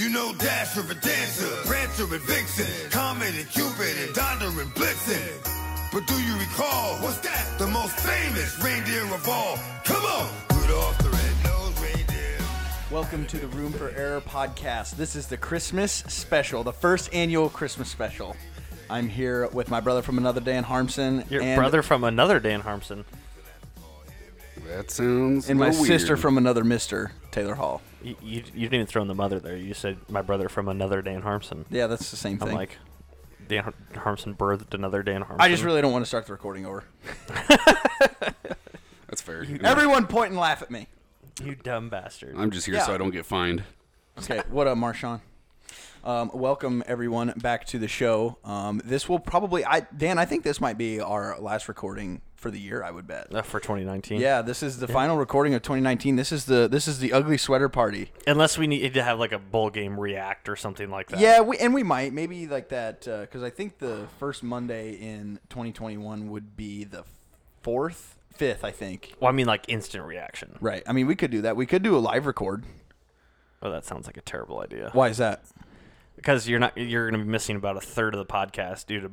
You know Dasher and Dancer, Prancer and Vixen, Comet and Cupid and Donder and Blitzen. But do you recall, what's that? The most famous reindeer of all. Come on! Rudolph the red-nosed reindeer. Welcome to the Room for Error podcast. This is the Christmas special, the first annual Christmas special. I'm here with my brother from another Dan Harmson. Your and, brother from another Dan Harmson. That sounds. and my little sister weird. from another Mister Taylor Hall. You, you, you didn't even throw in the mother there. You said my brother from another Dan Harmson. Yeah, that's the same thing. I'm thing. like, Dan Har- Harmson birthed another Dan Harmson. I just really don't want to start the recording over. That's fair. Everyone point and laugh at me. you dumb bastard. I'm just here Yeah. so I don't get fined. Okay, what up, Marshawn? Um, welcome everyone back to the show. Um, this will probably, I Dan, I think this might be our last recording for the year. I would bet. Uh, for 2019. Yeah, this is the final recording of 2019. This is the this is the ugly sweater party. Unless we need to have like a bowl game react or something like that. Yeah, we, and we might maybe like that because I think the first Monday in 2021 would be the fourth, fifth. I think. Well, I mean like instant reaction. Right. I mean, we could do that. We could do a live record. Oh, that sounds like a terrible idea. Why is that? Because you're not you're going to be missing about a third of the podcast due to.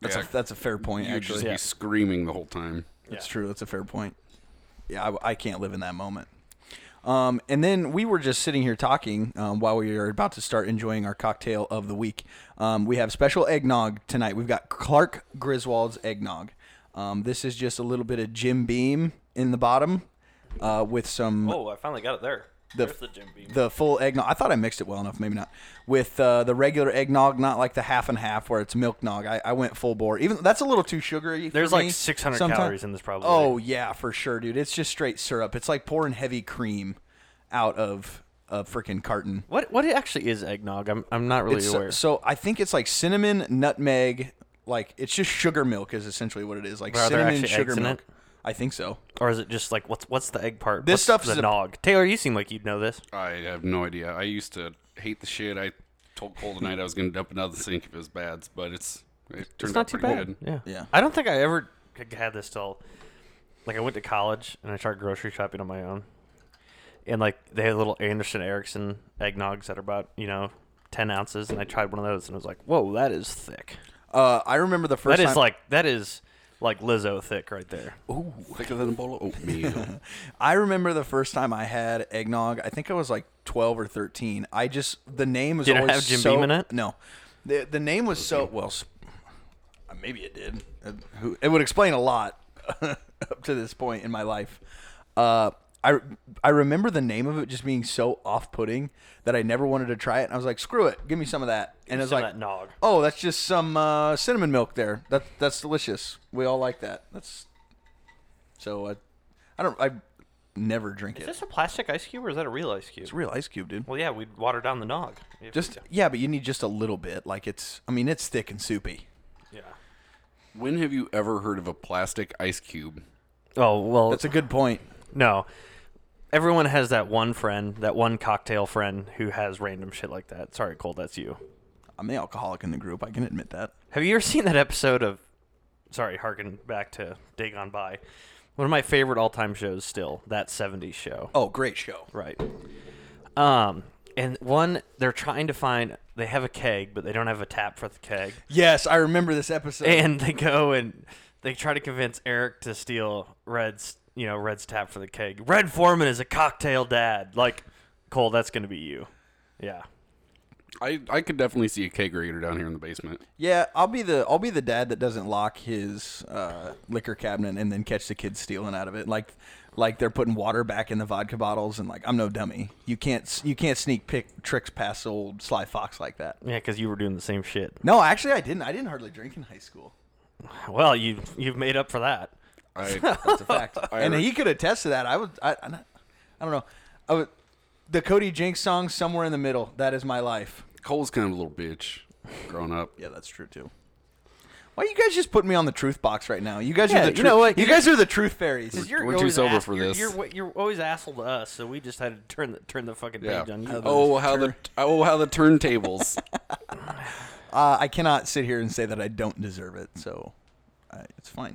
That's Yeah. a that's a fair point. You'd Actually, just Yeah. be screaming the whole time. That's true. That's a fair point. Yeah, I, I can't live in that moment. Um, and then we were just sitting here talking um, while we were about to start enjoying our cocktail of the week. Um, we have special eggnog tonight. We've got Clark Griswold's eggnog. Um, this is just a little bit of Jim Beam in the bottom uh, with some Oh, I finally got it there. The- the Jim Beam. the full eggnog. I thought I mixed it well enough, maybe not. With uh, the regular eggnog, not like the half and half where it's milk nog. I, I went full bore. Even that's a little too sugary. for There's like me 600 sometimes. calories in this probably. Oh yeah, for sure, dude. It's just straight syrup. It's like pouring heavy cream out of a freaking carton. What what it actually is eggnog? I'm I'm not really It's, aware. so I think it's like cinnamon, nutmeg. Like it's just sugar milk is essentially what it is. Like Are there cinnamon actually sugar eggs in milk. it? I think so. Or is it just like what's what's the egg part? This What's stuff's the a- nog. Taylor, you seem like you'd know this. I have no idea. I used to hate the shit. I told Cole tonight I was going to dump it out of the sink if it was bad, but it's it turned It's out not too pretty bad. good. Yeah. Yeah. I don't think I ever had this till like I went to college and I started grocery shopping on my own. And like they had little Anderson Erickson eggnogs that are about, you know, ten ounces and I tried one of those and I was like, Whoa, that is thick. Uh, I remember the first That is time. like that is like Lizzo thick right there. Ooh, thicker than a bowl of oatmeal. I remember the first time I had eggnog. I think I was like twelve or thirteen. I just the name was Did it always have Jim so, Beam in it? No, the the name was so well. uh, Maybe it did. It would explain a lot up to this point in my life. Uh, I I remember the name of it just being so off putting that I never wanted to try it. And I was like, screw it, give me some of that. And it was like, that nog. oh, that's just some uh, cinnamon milk there. That that's delicious. We all like that. That's so I, I don't I never drink Is it. this a plastic ice cube or is that a real ice cube? It's a real ice cube, dude. Well, yeah, we'd water down the nog. If- Just yeah, but you need just a little bit. Like it's, I mean, it's thick and soupy. yeah. when have you ever heard of a plastic ice cube? Oh well, That's a good point. No. Everyone has that one friend, that one cocktail friend who has random shit like that. Sorry, Cole, that's you. I'm the alcoholic in the group. I can admit that. Have you ever seen that episode of Sorry, harken back to Day Gone By. One of my favorite all-time shows still, that 70s show. Oh, great show. Right. Um and one they're trying to find they have a keg, but they don't have a tap for the keg. Yes, I remember this episode. and they go and they try to convince Eric to steal Red's, you know, Red's tap for the keg. Red Foreman is a cocktail dad. Like, Cole, that's going to be you. Yeah. I, I could definitely see a kegerator down here in the basement. yeah, I'll be the I'll be the dad that doesn't lock his uh, liquor cabinet and then catch the kids stealing out of it. Like like they're putting water back in the vodka bottles and like I'm no dummy. You can't you can't sneak pick tricks past old Sly Fox like that. Yeah, because you were doing the same shit. No, actually I didn't. I didn't hardly drink in high school. Well, you you've made up for that. I That's a fact. and he could attest to that. I would. I, I, don't know. I would. The Cody Jinks song, "Somewhere in the Middle." That is my life. Cole's kind of a little bitch growing up. Yeah, that's true too. Why you guys just put me on the truth box right now? You guys Yeah, are the you truth. know what? You guys are the truth fairies. You're We're too sober ass- for you're- this. You're, you're always asshole to us, so we just had to turn the turn the fucking Yeah. page on you. Oh how the oh how the turntables. Uh, I cannot sit here and say that I don't deserve it, so uh, it's fine.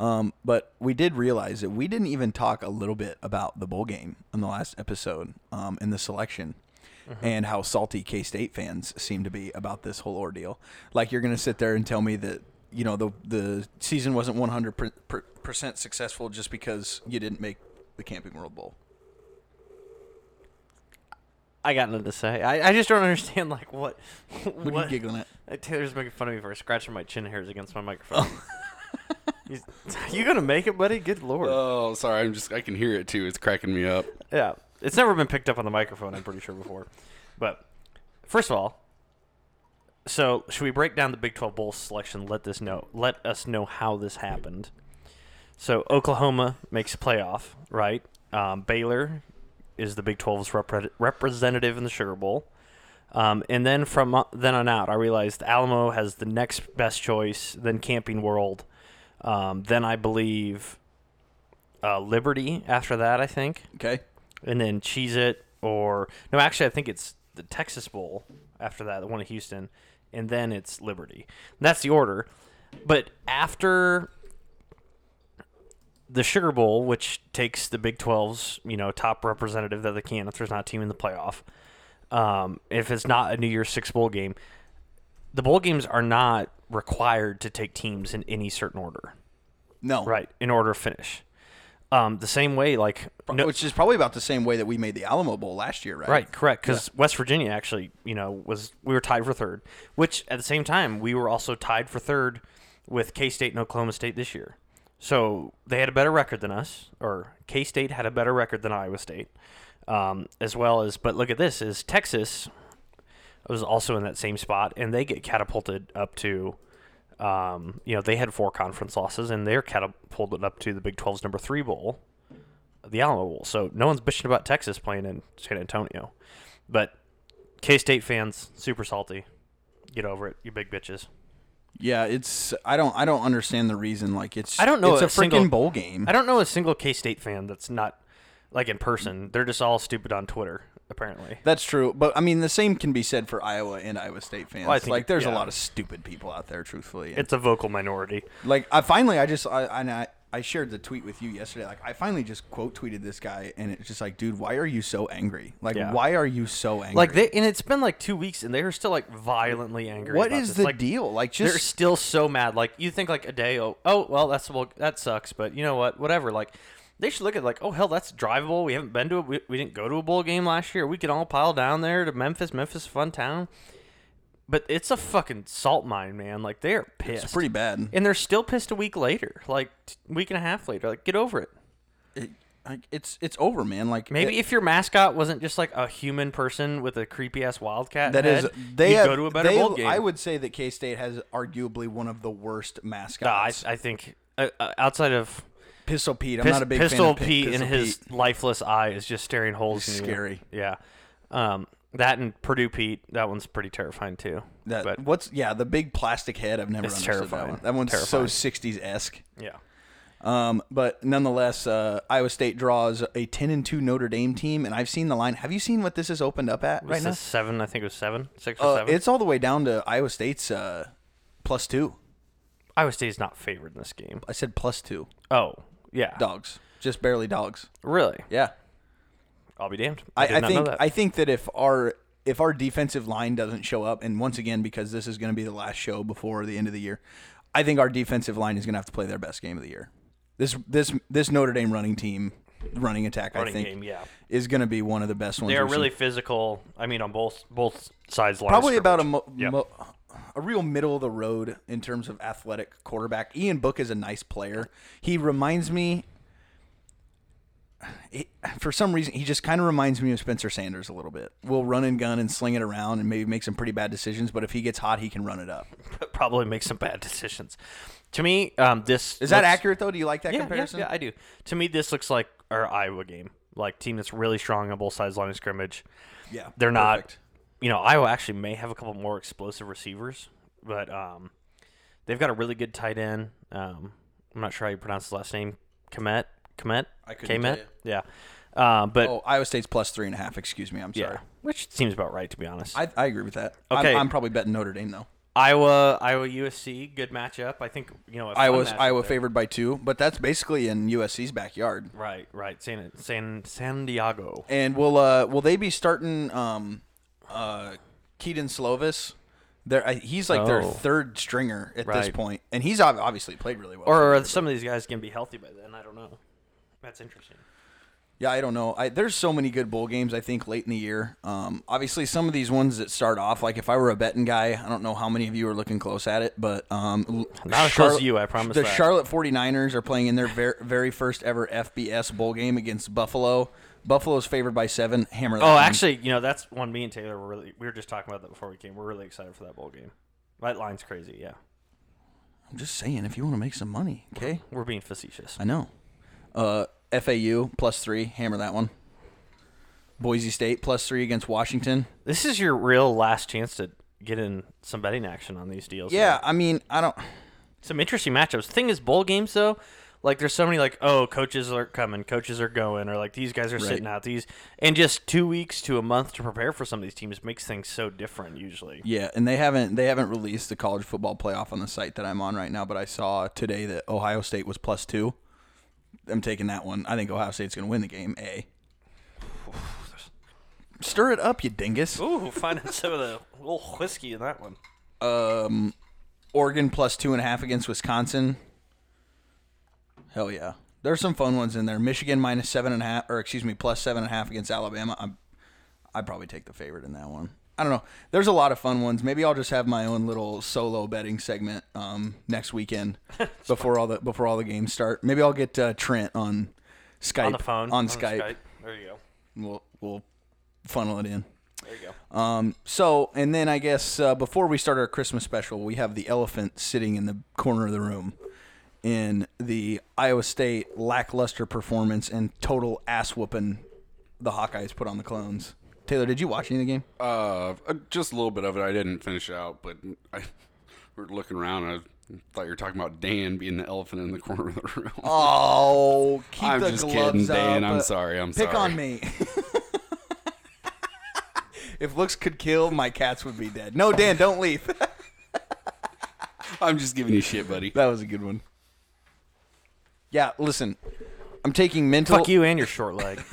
Um, but we did realize that we didn't even talk a little bit about the bowl game in the last episode um, in the selection. and how salty K State fans seem to be about this whole ordeal. Like you're going to sit there and tell me that you know the the season wasn't 100 percent successful just because you didn't make the Camping World Bowl. I got nothing to say. I, I just don't understand like what. What, are you giggling at? Taylor's making fun of me for scratching my chin hairs against my microphone. He's, you gonna make it, buddy? Good lord. Oh, sorry. I'm just. I can hear it too. It's cracking me up. yeah, it's never been picked up on the microphone. I'm pretty sure before. But first of all, so should we break down the Big 12 bowl selection? Let this know. Let us know how this happened. So Oklahoma makes playoff, right? Um, Baylor is the Big 12's repre- representative in the Sugar Bowl. Um, and then from uh, then on out, I realized Alamo has the next best choice, then Camping World, um, then I believe uh, Liberty after that, I think, Okay. and then Cheez-It or no, actually, I think it's the Texas Bowl after that, the one in Houston, and then it's Liberty. That's the order. But after the Sugar Bowl, which takes the Big 12's you know top representative that they can if there's not a team in the playoff, um, if it's not a New Year's Six bowl game, the bowl games are not required to take teams in any certain order, No. right? In order to finish. Um, the same way, like no- Which is probably about the same way that we made the Alamo Bowl last year, right? Right, correct. Because West Virginia actually, you know, was we were tied for third. Which at the same time, we were also tied for third with K State and Oklahoma State this year. So they had a better record than us, or K State had a better record than Iowa State, um, as well as. But look at this: is Texas was also in that same spot, and they get catapulted up to. Um, you know, they had four conference losses, and they're catapulted up to the Big 12's number three bowl the Alamo Bowl. So no one's bitching about Texas playing in San Antonio. But K State fans, super salty. Get over it, you big bitches. Yeah, it's I don't I don't understand the reason. Like it's I don't know it's a, a freaking bowl game. I don't know a single K State fan that's not like in person. They're just all stupid on Twitter, apparently. That's true, but I mean the same can be said for Iowa and Iowa State fans. Well, I think like there's a lot of stupid people out there, truthfully. It's a vocal minority. like I finally I just I and I I shared the tweet with you yesterday. Like I finally just quote tweeted this guy, and it's just like, dude, why are you so angry? Like, Yeah. why are you so angry? Like they and it's been like two weeks and they're still like violently angry. what is this. the Like, deal? Like, they're still so mad. Like you think like a day. Oh, oh well, that's well, that sucks. But you know what? Whatever. Like they should look at like, oh hell, that's drivable. We haven't been to it. We, we didn't go to a bowl game last year. We can all pile down there to Memphis. Memphis, fun town. But it's a fucking salt mine, man. Like they're pissed. it's pretty bad. and they're still pissed a week later, like t- week and a half later. Like get over it. It- like it's it's over, man. Like Maybe it- if your mascot wasn't just like a human person with a creepy ass wildcat that is head, they you'd have, go to a better they- bowl game. I would say that K State has arguably one of the worst Nah, I, mascots. I think uh, uh, outside of Pistol Pete. I'm Pis- not a big Pistol fan of Pete Pistol and his Pete. lifeless eye is just staring holes in you. scary. Yeah. Um, that and Purdue Pete, that one's pretty terrifying too. That but what's yeah the big plastic head. I've never It's understood terrifying. that one. That one's Terrifying. so 60s esque. yeah. Um, but nonetheless, uh, Iowa State draws a 10 and 2 Notre Dame team, and I've seen the line. Have you seen what this has opened up at right now? seven? I think it was seven, six or Uh, seven. it's all the way down to Iowa State's uh, plus two. Iowa State's not favored in this game. I said plus two Oh, yeah. dogs, just barely dogs. Really? Yeah, I'll be damned. I, I, I think. I think that if our if our defensive line doesn't show up, and once again because this is going to be the last show before the end of the year, I think our defensive line is going to have to play their best game of the year. This this this Notre Dame running team, running attack, I think, game, yeah. is going to be one of the best ones. they are really seen. physical. I mean, on both both sides. probably about a mo- Yeah. mo- a real middle of the road in terms of athletic quarterback. Ian Book is a nice player. He reminds me. for some reason, he just kind of reminds me of Spencer Sanders a little bit. Will run and gun and sling it around and maybe make some pretty bad decisions, but if he gets hot, he can run it up. probably make some bad decisions. To me, um, this Is that looks- accurate though? Do you like that yeah, comparison? Yeah, yeah, I do. To me, this looks like our Iowa game, like team that's really strong on both sides line of scrimmage. Yeah, They're not. You know, Iowa actually may have a couple more explosive receivers, but um, they've got a really good tight end. Um, I'm not sure how you pronounce his last name. Kmet. Kmet. I couldn't tell Yeah. Um, but Oh, Iowa State's plus three and a half. Excuse me. I'm sorry. yeah, which seems about right to be honest. I, I agree with that. Okay. I'm, I'm probably betting Notre Dame though. Iowa, Iowa, USC, good matchup. I think you know. Iowa's Iowa there. favored by two, but that's basically in USC's backyard. Right, right. San San San Diego. And will uh will they be starting um uh, Kedon Slovis. They're, he's like their Oh. third stringer at this Right. point, and he's ob- obviously played really well. Or are some of these guys gonna be healthy by then? I don't know. That's interesting. Yeah, I don't know. I, there's so many good bowl games. I think late in the year. Um, obviously, some of these ones that start off, like if I were a betting guy, I don't know how many of you are looking close at it, but um, l- Not as close as you, I promise The that. Charlotte 49ers are playing in their ver- very first ever FBS bowl game against Buffalo. Buffalo's favored by seven. Hammer. That Oh, one. actually, you know that's one. Me and Taylor were really. We were just talking about that before we came. We're really excited for that bowl game. That line's crazy. Yeah, I'm just saying, if you want to make some money, okay. we're being facetious. I know. Uh, FAU plus three. Hammer that one. Boise State plus three against Washington. This is your real last chance to get in some betting action on these deals. Yeah, I mean, I don't. some interesting matchups. The thing is, bowl games though, like there's so many like, oh, coaches are coming, coaches are going, or like these guys are sitting out these, and just two weeks to a month to prepare for some of these teams makes things so different usually. Yeah, and they haven't they haven't released the college football playoff on the site that I'm on right now, but I saw today that Ohio State was plus two. I'm taking that one. I think Ohio State's going to win the game. A. Stir it up, you dingus. Ooh, finding some of the little whiskey in that one. Um, Oregon plus two and a half against Wisconsin. Hell yeah, there's some fun ones in there. Michigan minus seven and a half, or excuse me, plus seven and a half against Alabama. I'm, I'd probably take the favorite in that one. I don't know. There's a lot of fun ones. Maybe I'll just have my own little solo betting segment um, next weekend before all the before all the games start. Maybe I'll get uh, Trent on Skype on the phone. on the Skype. There you go. We'll we'll funnel it in. There you go. Um, so, and then I guess uh, before we start our Christmas special, we have the elephant sitting in the corner of the room in the Iowa State lackluster performance and total ass whooping the Hawkeyes put on the clones. Taylor, did you watch any of the game? Uh, uh, just a little bit of it. I didn't finish out, but I we were looking around. And I thought you were talking about Dan being the elephant in the corner of the room. Oh, keep I'm the just gloves kidding, Dan. up. I'm sorry. I'm sorry. Pick sorry. on me. if looks could kill, my cats would be dead. No, Dan, don't leave. I'm just giving you shit, buddy. that was a good one. Yeah, listen, I'm taking mental. Fuck you and your short leg.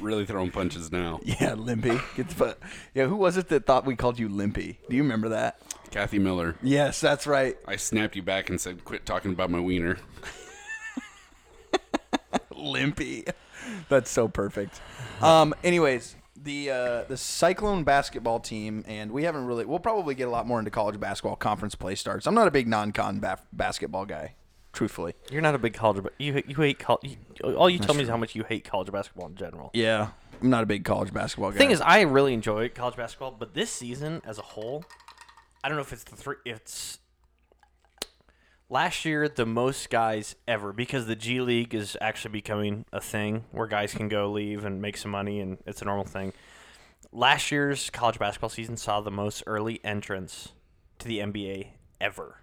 Really throwing punches now. Yeah, Limpy. Gets fu- yeah, who was it that thought we called you Limpy? Do you remember that? Kathy Miller. Yes, that's right. I snapped you back and said, "Quit talking about my wiener." Limpy. That's so perfect. Um, anyways, the uh, the Cyclone basketball team, and we haven't really. We'll probably get a lot more into college basketball conference play starts. I'm not a big non-con ba- basketball guy, truthfully. You're not a big college, but you you hate college. All you tell me is how much you hate college basketball in general. Yeah, I'm not a big college basketball guy. The thing is, I really enjoy college basketball, but this season as a whole, I don't know if it's the three. It's last year the most guys ever because the G League is actually becoming a thing where guys can go leave and make some money, and it's a normal thing. Last year's college basketball season saw the most early entrance to the NBA ever.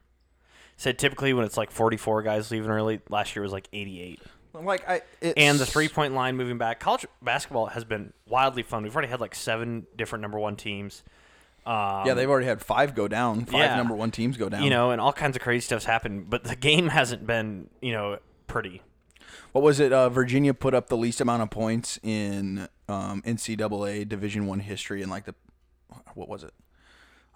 Said typically when it's like 44 guys leaving early, last year was like 88 like I it's, and the three point line moving back. College basketball has been wildly fun. We've already had like seven different number one teams. Um, Yeah, they've already had five go down. Five Yeah. number one teams go down. you know, and all kinds of crazy stuff's happened, but the game hasn't been, you know, pretty. what was it? Uh, Virginia put up the least amount of points in um, NCAA Division One history, and like the what was it?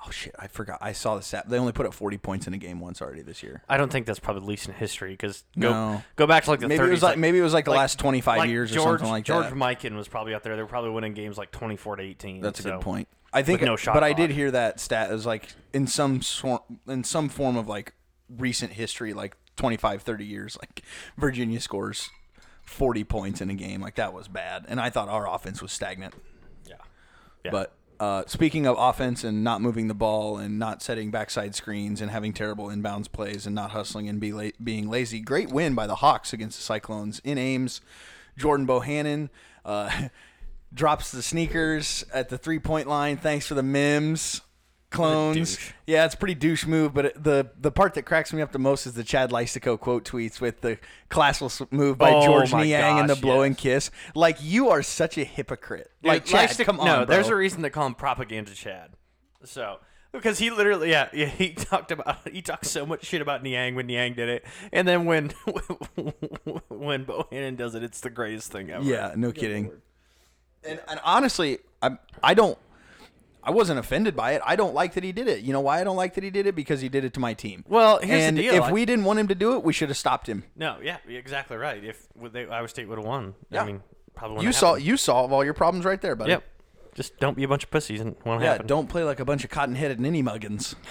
Oh shit, I forgot. I saw the stat. They only put up 40 points in a game once already this year. I don't think that's probably the least in history because go No. go back to like the Maybe 30s. it was like, maybe it was like the like- last 25 like years or George, something like George that. Mikan was probably out there. They were probably winning games like 24 to 18. That's a good point. I think, no shot but I did hear that stat as like in some sort, in some form of like recent history, like 25, 30 years, like Virginia scores 40 points in a game. Like that was bad, and I thought our offense was stagnant. Yeah. yeah. But uh, speaking of offense and not moving the ball and not setting backside screens and having terrible inbounds plays and not hustling and be la- being lazy, great win by the Hawks against the Cyclones in Ames. Jordan Bohannon uh, drops the sneakers at the three point line. Thanks for the Mims. Clones, douche. yeah, it's a pretty douche move. But it, the the part that cracks me up the most is the Chad Leistikow quote tweets with the classless move by Oh George my Niang and the blowing yes. kiss. Like you are such a hypocrite. Like Chad, Lysic- come on, No, bro. there's a reason they call him Propaganda Chad. So because he literally, yeah, yeah, he talked about he talked so much shit about Niang when Niang did it, and then when when Bohannon does it, it's the greatest thing ever. Yeah, no kidding. And, and honestly, I I don't. I wasn't offended by it. I don't like that he did it. You know why I don't like that he did it? Because he did it to my team. Well, here's the deal, if I- we didn't want him to do it, we should have stopped him. No, yeah, you're exactly right. If they, Iowa State would have won, Yeah. I mean, probably You saw you solve all your problems right there, buddy. Yep. Just don't be a bunch of pussies and won't Yeah, happen. don't play like a bunch of cotton-headed ninny muggins.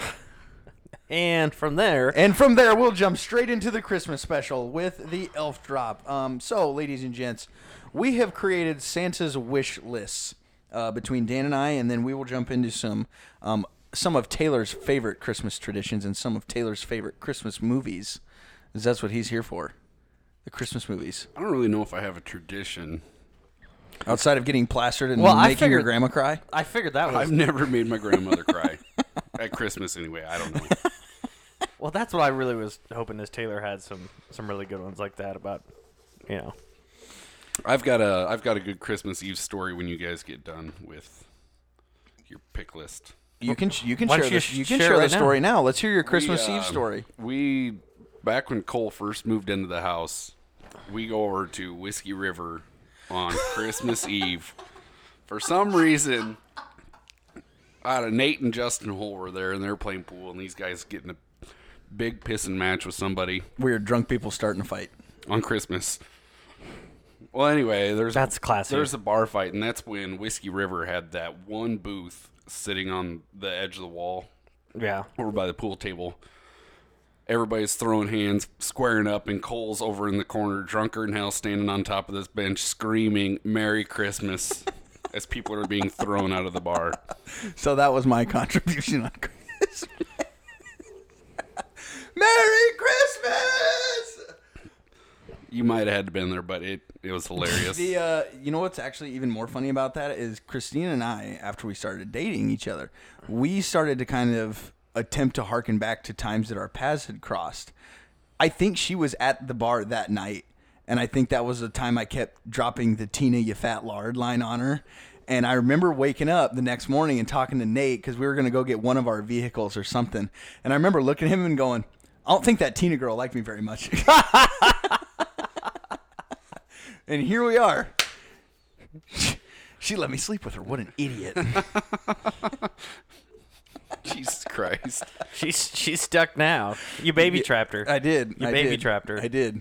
And from there, And from there, we'll jump straight into the Christmas special with the elf drop. Um, so, ladies and gents, we have created Santa's wish lists uh, between Dan and I, and then we will jump into some um, some of Taylor's favorite Christmas traditions and some of Taylor's favorite Christmas movies. 'Cause that's what he's here for. The Christmas movies. I don't really know if I have a tradition. Outside of getting plastered and Well, I making your figured- grandma cry. I figured that was I've never made my grandmother cry at Christmas anyway. I don't know. well. That's what I really was hoping. Is Taylor had some some really good ones like that about, you know. I've got a I've got a good Christmas Eve story when you guys get done with your pick list. You can you can Why share don't you this, you can share share the right now? story now. Let's hear your Christmas We, Eve uh, story. We back when Cole first moved into the house, we go over to Whiskey River on Christmas Eve. For some reason, I don't Nate and Justin Hole were there, and they were playing pool, and these guys getting a big pissing match with somebody Weird drunk people starting to fight. on Christmas. Well, anyway, there's That's classic. There's a bar fight, and that's when Whiskey River had that one booth sitting on the edge of the wall Yeah. over by the pool table. Everybody's throwing hands, squaring up, and Cole's over in the corner, drunker than hell, standing on top of this bench, screaming "Merry Christmas" as people are being thrown out of the bar. So that was my contribution on Christmas. Merry Christmas! You might have had to been there, but it it was hilarious. The uh, you know what's actually even more funny about that is Christina and I, after we started dating each other, we started to kind of attempt to harken back to times that our paths had crossed. I think she was at the bar that night, and I think that was the time I kept dropping the Tina you fat lard line on her. And I remember waking up the next morning and talking to Nate because we were going to go get one of our vehicles or something. And I remember looking at him and going, I don't think that Tina girl liked me very much. and here we are. She let me sleep with her. What an idiot. Jesus Christ! She's she's stuck now. You baby trapped her. I did. You I baby did. trapped her. I did.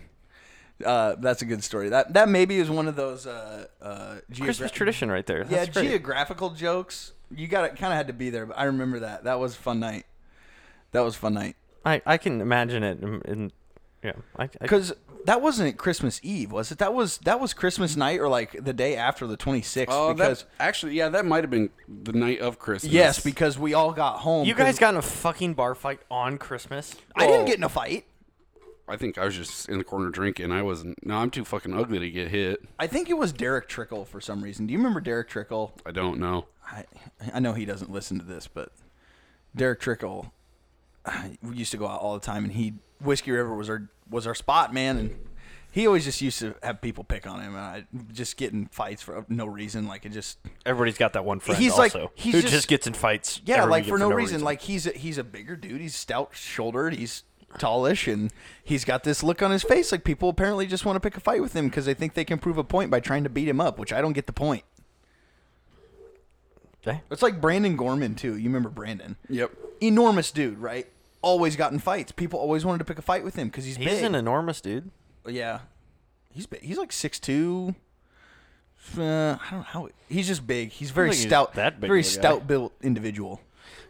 Uh, that's a good story. That that maybe is one of those uh, uh, Christmas tradition right there. Yeah, great. geographical jokes. You got it. Kind of had to be there, but I remember that. That was a fun night. That was a fun night I I can imagine it. In, in yeah, I, I, because that wasn't Christmas Eve, was it? That was that was Christmas night or like the day after the twenty sixth. Oh, because that, actually, yeah, that might have been the night of Christmas. yes, because we all got home. You guys got in a fucking bar fight on Christmas. I didn't get in a fight. I think I was just in the corner drinking. I wasn't. No, I'm too fucking ugly to get hit. I think it was Derek Trickle for some reason. Do you remember Derek Trickle? I don't know. I I know he doesn't listen to this, but Derek Trickle, we used to go out all the time, and he Whiskey River was our was our spot, man, and he always just used to have people pick on him, and I just get in fights for no reason, like it just Everybody's got that one friend He's like- also he's who just- just, gets in fights. yeah, every like weekend for no, reason. Like he's a, he's a bigger dude, he's stout shouldered, he's tallish, and he's got this look on his face like people apparently just want to pick a fight with him because they think they can prove a point by trying to beat him up, which I don't get the point. Okay. It's like Brandon Gorman too. You remember Brandon? Yep. enormous dude, right? Always got in fights. People always wanted to pick a fight with him because he's, He's big. an enormous dude. yeah, he's big. He's like six two. Uh, I don't know how. He's just big. He's very he's stout. that big very a stout built individual.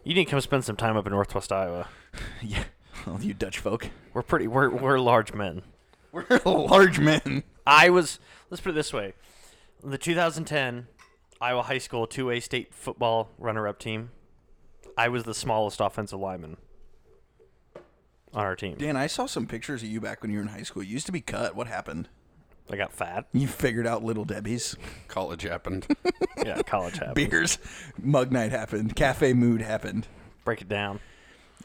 You need to come spend some time up in Northwest Iowa. Yeah, well, you Dutch folk. We're pretty. We're we're large men. We're large men. I was. Let's put it this way: the 2010 Iowa High School 2A state football runner-up team. I was the smallest offensive lineman on our team. Dan, I saw some pictures of you back when you were in high school. You used to be cut. What happened? I got fat. You figured out little Debbie's College happened. Yeah, college happened. beers. Mug night happened. Cafe mood happened. Break it down.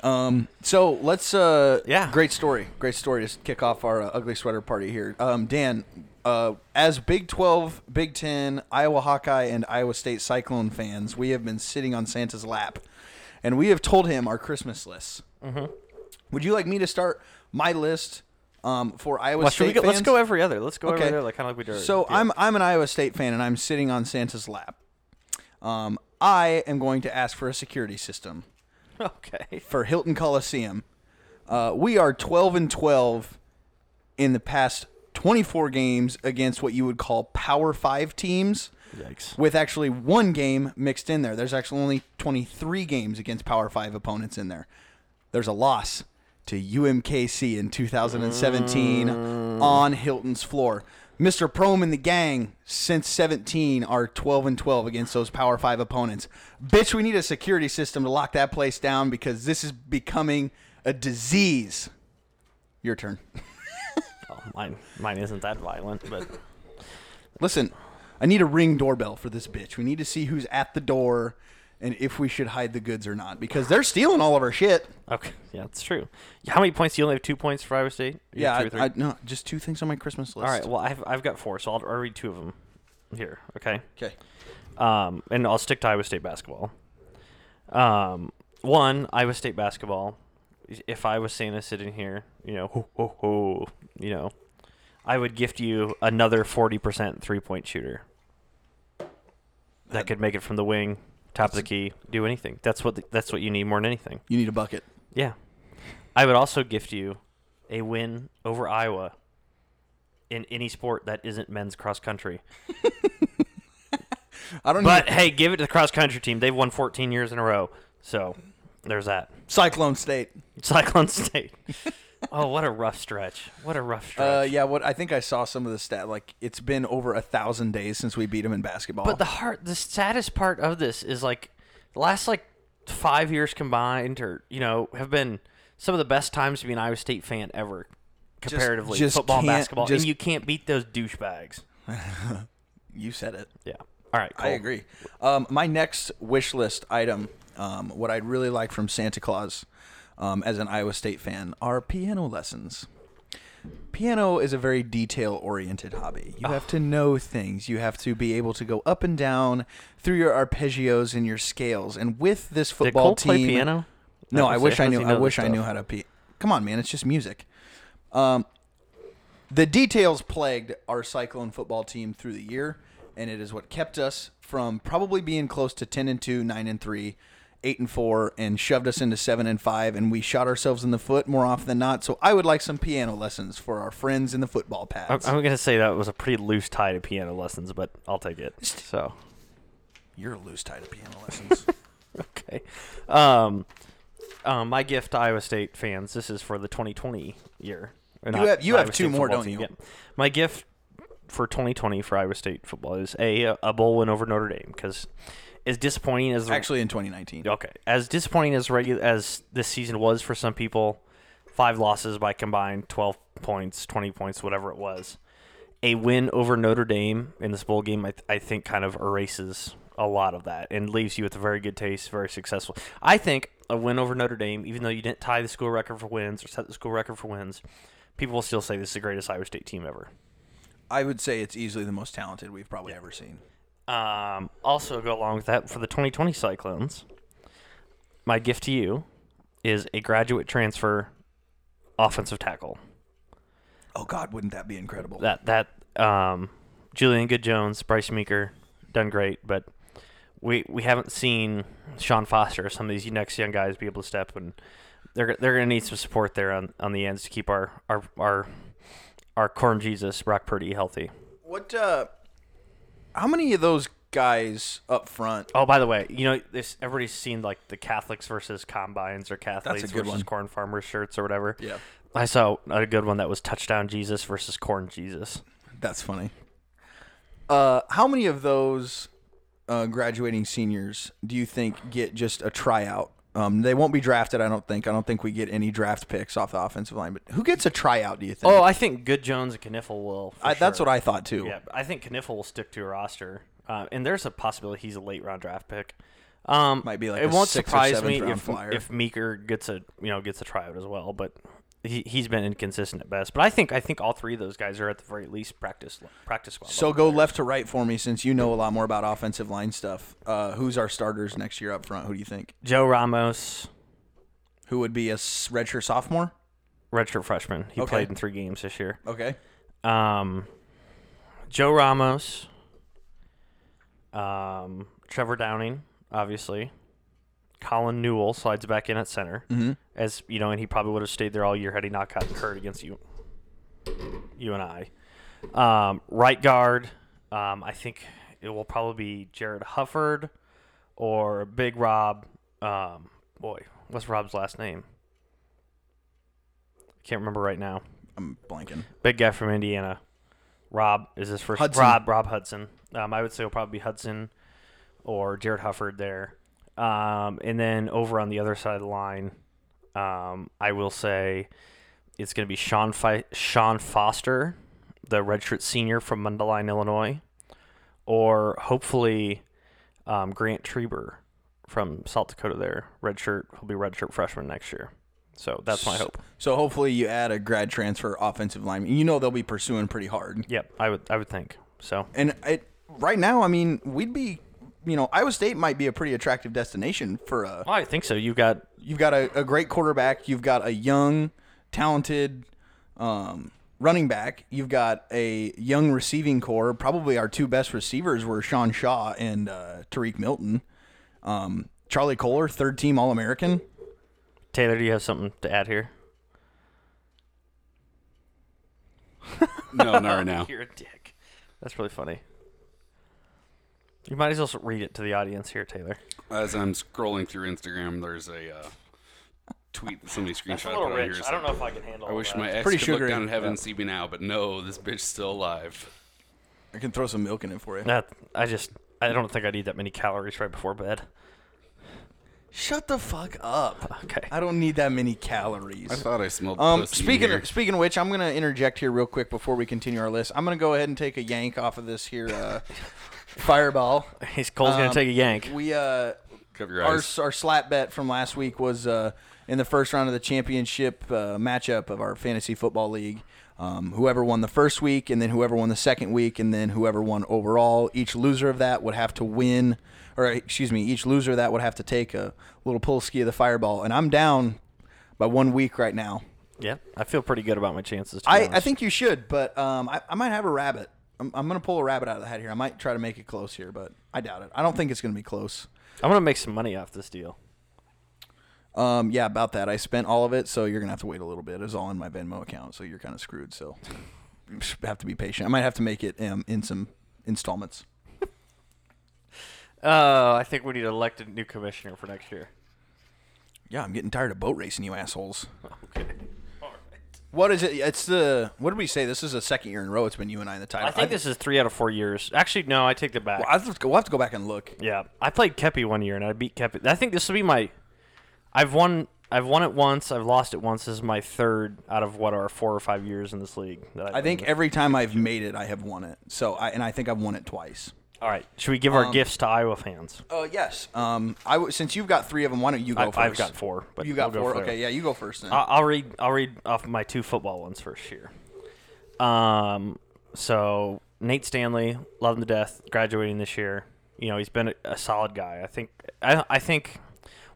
Um, so let's uh Yeah. great story. Great story to kick off our uh, ugly sweater party here. Um, Dan, uh, as Big 12, Big 10, Iowa Hawkeye and Iowa State Cyclone fans, we have been sitting on Santa's lap and we have told him our Christmas lists. Mm-hmm. Would you like me to start my list Um, for Iowa Well, should State we go, let's go every other. Let's go Okay. every other, like kind of like we do. So yeah. I'm I'm an Iowa State fan, and I'm sitting on Santa's lap. Um, I am going to ask for a security system okay. for Hilton Coliseum. Uh, we are 12 and 12 in the past 24 games against what you would call Power Five teams. Yikes. with actually one game mixed in there. There's actually only 23 games against Power 5 opponents in there. There's a loss to UMKC in 2017 mm. on Hilton's floor. Mr. Prohm and the gang since 17 are 12 and 12 against those Power 5 opponents. Bitch, we need a security system to lock that place down because this is becoming a disease. Your turn. Oh, mine, mine isn't that violent, but Listen, I need a ring doorbell for this bitch. We need to see who's at the door and if we should hide the goods or not because they're stealing all of our shit. okay, yeah, that's true. How many points? Do you only have two points for Iowa State? You Yeah, I, two or three? I, no, just two things on my Christmas list. All right. Well, I've I've got four, so I'll, I'll read two of them here. Okay. Okay. Um, and I'll stick to Iowa State basketball. Um, one Iowa State basketball. If I was Santa sitting here, you know, ho, ho, ho, you know, I would gift you another forty percent three point shooter. That could make it from the wing, top of the key, do anything. That's what the, that's what you need more than anything. You need a bucket. Yeah. I would also gift you a win over Iowa in any sport that isn't men's cross country. I don't But hey, give it to the cross country team. They've won 14 years in a row. So there's that. Cyclone State. Cyclone State. oh, what a rough stretch. What a rough stretch. Uh, yeah, what I think I saw some of the stat. Like it's been over a thousand days since we beat them in basketball. But the heart, the saddest part of this is like the last like five years combined, or you know, have been some of the best times to be an Iowa State fan ever, comparatively just football and basketball, just- and you can't beat those douchebags. you said it. Yeah. All right. Cool. I agree. Um, my next wish list item, um, what I'd really like from Santa Claus, um, as an Iowa State fan, are piano lessons. Piano is a very detail-oriented hobby. You have to know things. You have to be able to go up and down through your arpeggios and your scales. And with this football Did Cole team, play piano? no, How I wish I knew. I wish I knew how to. P- Come on, man! It's just music. Um, the details plagued our Cyclone football team through the year, and it is what kept us from probably being close to ten and two, nine and three, eight and four, and shoved us into seven and five. And we shot ourselves in the foot more often than not. So I would like some piano lessons for our friends in the football I'm, pads. I'm gonna say that was a pretty loose tie to piano lessons, but I'll take it. So You're a loose tie to piano lessons. okay. Um, um, my gift to Iowa State fans. This is for the 2020 year. You not have- you have Iowa two State more, don't team. you? Yeah. My gift for 2020 for Iowa State football is a a bowl win over Notre Dame because as disappointing as Actually, in 2019. Okay. As disappointing as regular as this season was for some people, five losses by combined 12 points, 20 points, whatever it was. A win over Notre Dame in this bowl game, I, th- I think, kind of erases a lot of that and leaves you with a very good taste, very successful. I think a win over Notre Dame, even though you didn't tie the school record for wins or set the school record for wins, people will still say this is the greatest Iowa State team ever. I would say it's easily the most talented we've probably ever seen. Um, also, go along with that for the 2020 Cyclones. My gift to you is a graduate transfer offensive tackle. Oh God, wouldn't that be incredible? That that um, Julian Good Jones, Bryce Meeker, done great, but we we haven't seen Sean Foster or some of these next young guys be able to step and they're they're gonna need some support there on, on the ends to keep our our our our corn Jesus Brock Purdy healthy. What? uh How many of those guys up front? Oh, by the way, you know this. Everybody's seen like the Catholics versus combines or Catholics versus one. corn farmers shirts or whatever. Yeah. I saw a good one that was touchdown Jesus versus corn Jesus. That's funny. Uh, how many of those uh, graduating seniors do you think get just a tryout? Um, they won't be drafted, I don't think. I don't think we get any draft picks off the offensive line. But who gets a tryout? Do you think? Oh, I think Good Jones and Knipfel will. I, that's what I thought too. Yeah, I think Knipfel will stick to a roster, uh, and there's a possibility he's a late round draft pick. Um, Might be like it a won't surprise me if flyer. if Meeker gets a you know gets a tryout as well, but he he's been inconsistent at best. But I think I think all three of those guys are at the very least practice practice squad. So go left to right for me, since you know a lot more about offensive line stuff. Uh, who's our starters next year up front? Who do you think? Joe Ramos. Who would be a redshirt sophomore? redshirt freshman. He Okay. played in three games this year. Okay. Um, Joe Ramos, um, Trevor Downing, obviously. Colin Newell slides back in at center, Mhm. as you know, and he probably would have stayed there all year had he not gotten hurt against you, you and I. Um, right guard, um, I think it will probably be Jarrod Hufford or Big Rob. Um, boy, what's Rob's last name? I can't remember right now I'm blanking. big guy from Indiana. Rob is his first. Hudson. Rob Rob Hudson. Um, I would say it'll probably be Hudson or Jarrod Hufford there. Um, and then over on the other side of the line, um, I will say it's going to be Sean Fi- Sean Foster, the redshirt senior from Mundelein, Illinois, or hopefully um, Grant Treber from South Dakota. There, redshirt. He'll be redshirt freshman next year. So that's my hope. So hopefully you add a grad transfer offensive lineman. You know they'll be pursuing pretty hard. Yep, I would I would think so. And it, right now, I mean, we'd be, you know, Iowa State might be a pretty attractive destination for a. Well, I think so. You've got You've got a, a great quarterback. You've got a young, talented um, running back. You've got a young receiving core. Probably our two best receivers were Sean Shaw and uh, Tarique Milton. Um, Charlie Kolar, third team All American. Taylor. Do you have something to add here? No, not right now. You're a dick. That's really funny. You might as well read it to the audience here, Taylor. As I'm scrolling through Instagram, there's a uh, tweet that somebody That's a screenshot little put here. rich. I don't know if I can handle. I wish that. my ex Pretty could look sugary. down in heaven Yeah. and see me now, but no, this bitch's still alive. I can throw some milk in it for you. That I just I don't think I need that many calories right before bed. Shut the fuck up. Okay. I don't need that many calories. I thought I smelled Um, pussy in speaking here. of, speaking of which, I'm gonna interject here real quick before we continue our list. I'm gonna go ahead and take a yank off of this here uh, fireball. He's Cole's Um, gonna take a yank. We uh, Cover your our eyes. our slap bet from last week was uh, in the first round of the championship uh, matchup of our fantasy football league. Um, whoever won the first week, and then whoever won the second week, and then whoever won overall. Each loser of that would have to win, or excuse me, each loser of that would have to take a little pull ski of the fireball. And I'm down by one week right now. Yeah, I feel pretty good about my chances. To be I, I honest. think you should, but um, I, I might have a rabbit. I'm, I'm going to pull a rabbit out of the hat here. I might try to make it close here, but I doubt it. I don't think it's going to be close. I'm gonna make some money off this deal. Um, yeah, about that. I spent all of it, so you're gonna have to wait a little bit. It's all in my Venmo account, so you're kind of screwed. So you have to be patient. I might have to make it um, in some installments. Uh, I think we need to elect a new commissioner for next year. Yeah, I'm getting tired of boat racing, you assholes. Okay. What is it? It's the what did we say? This is the second year in a row. It's been you and I in the title. I think this is three out of four years. Actually, no, I take that back. Well, I have to we'll have to go back and look. Yeah, I played Kepi one year and I beat Kepi. I think this will be my. I've won. I've won it once. I've lost it once. This is my third out of what are four or five years in this league. That I've I think every time I've made it, I have won it. So I and I think I've won it twice. All right. Should we give our Um, gifts to Iowa fans? Uh, yes. Um, I w- since you've got three of them, why don't you go I, 1st I've got four. But You got we'll go four. Okay, yeah, you go first then. I- I'll read. I'll read off my two football ones first here. Um. So Nate Stanley, love him to death, graduating this year. You know he's been a, a solid guy. I think. I I think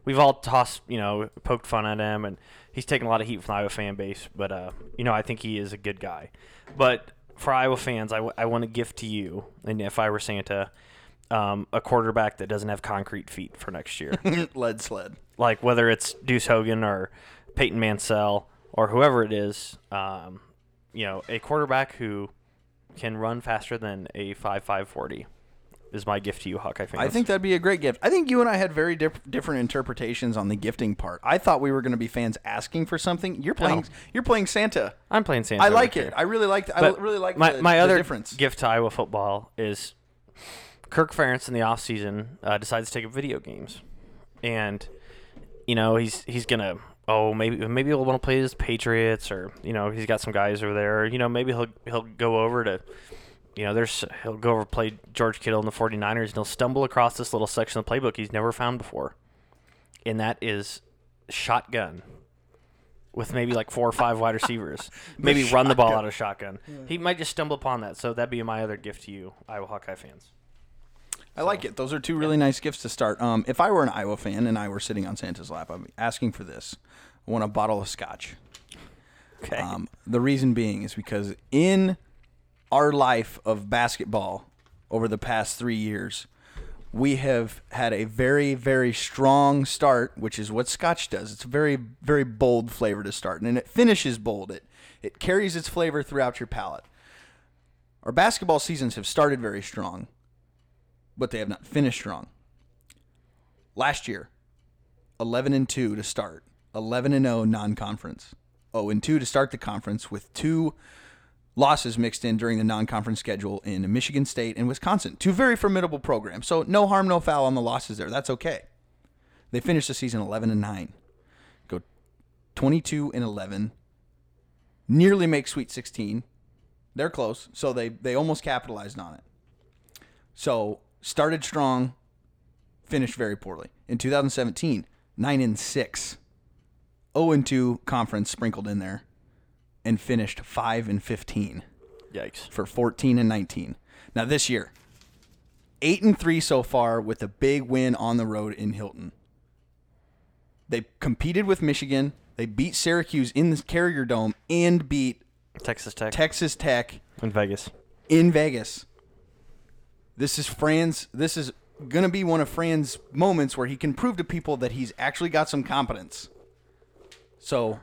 we've all tossed you know poked fun at him, and he's taken a lot of heat from the Iowa fan base. But uh, you know I think he is a good guy. But for Iowa fans, I, w- I want to gift to you, and if I were Santa, um, a quarterback that doesn't have concrete feet for next year Lead sled. like whether it's Deuce Hogan or Peyton Mansell or whoever it is, um, you know, a quarterback who can run faster than a five five forty is my gift to you, Hawkeye fans. I think that'd be a great gift. I think you and I had very diff- different interpretations on the gifting part. I thought we were going to be fans asking for something. You're playing. No. You're playing Santa. I'm playing Santa. I like here. it. I really like. I really like my the, my the other difference. gift to Iowa football is Kirk Ferentz in the offseason uh, decides to take up video games, and you know he's he's gonna oh maybe maybe he'll want to play his Patriots or you know he's got some guys over there you know maybe he'll he'll go over to you know there's he'll go over play George Kittle in the 49ers and he'll stumble across this little section of the playbook he's never found before, and that is shotgun with maybe like four or five wide receivers. maybe run the ball out of shotgun. He might just stumble upon that. So that'd be my other gift to you, Iowa Hawkeye fans. I like it. Those are two really nice gifts to start. Um, if I were an Iowa fan and I were sitting on Santa's lap, I'd be asking for this. I want a bottle of scotch. Okay. Um, the reason being is because in our life of basketball over the past three years, we have had a very, very strong start, which is what Scotch does. It's a very, very bold flavor to start, and it finishes bold. It it carries its flavor throughout your palate. Our basketball seasons have started very strong, but they have not finished strong. Last year, 11 and 2 to start, 11 and 0 non-conference. 0 and 2 to start the conference with two losses mixed in during the non-conference schedule in Michigan State and Wisconsin. Two very formidable programs. So no harm, no foul on the losses there. That's okay. They finished the season 11 and 9. Go 22 and 11. Nearly make Sweet 16. They're close, so they they almost capitalized on it. So started strong, finished very poorly. In 2017, 9 and 6. 0 and 2 conference sprinkled in there and finished 5 and 15 Yikes. for 14 and 19. Now this year, 8 and 3 so far with a big win on the road in Hilton. They competed with Michigan, they beat Syracuse in the Carrier Dome and beat Texas Tech Texas Tech in Vegas. in Vegas. This is Fran's this is going to be one of Fran's moments where he can prove to people that he's actually got some competence. So,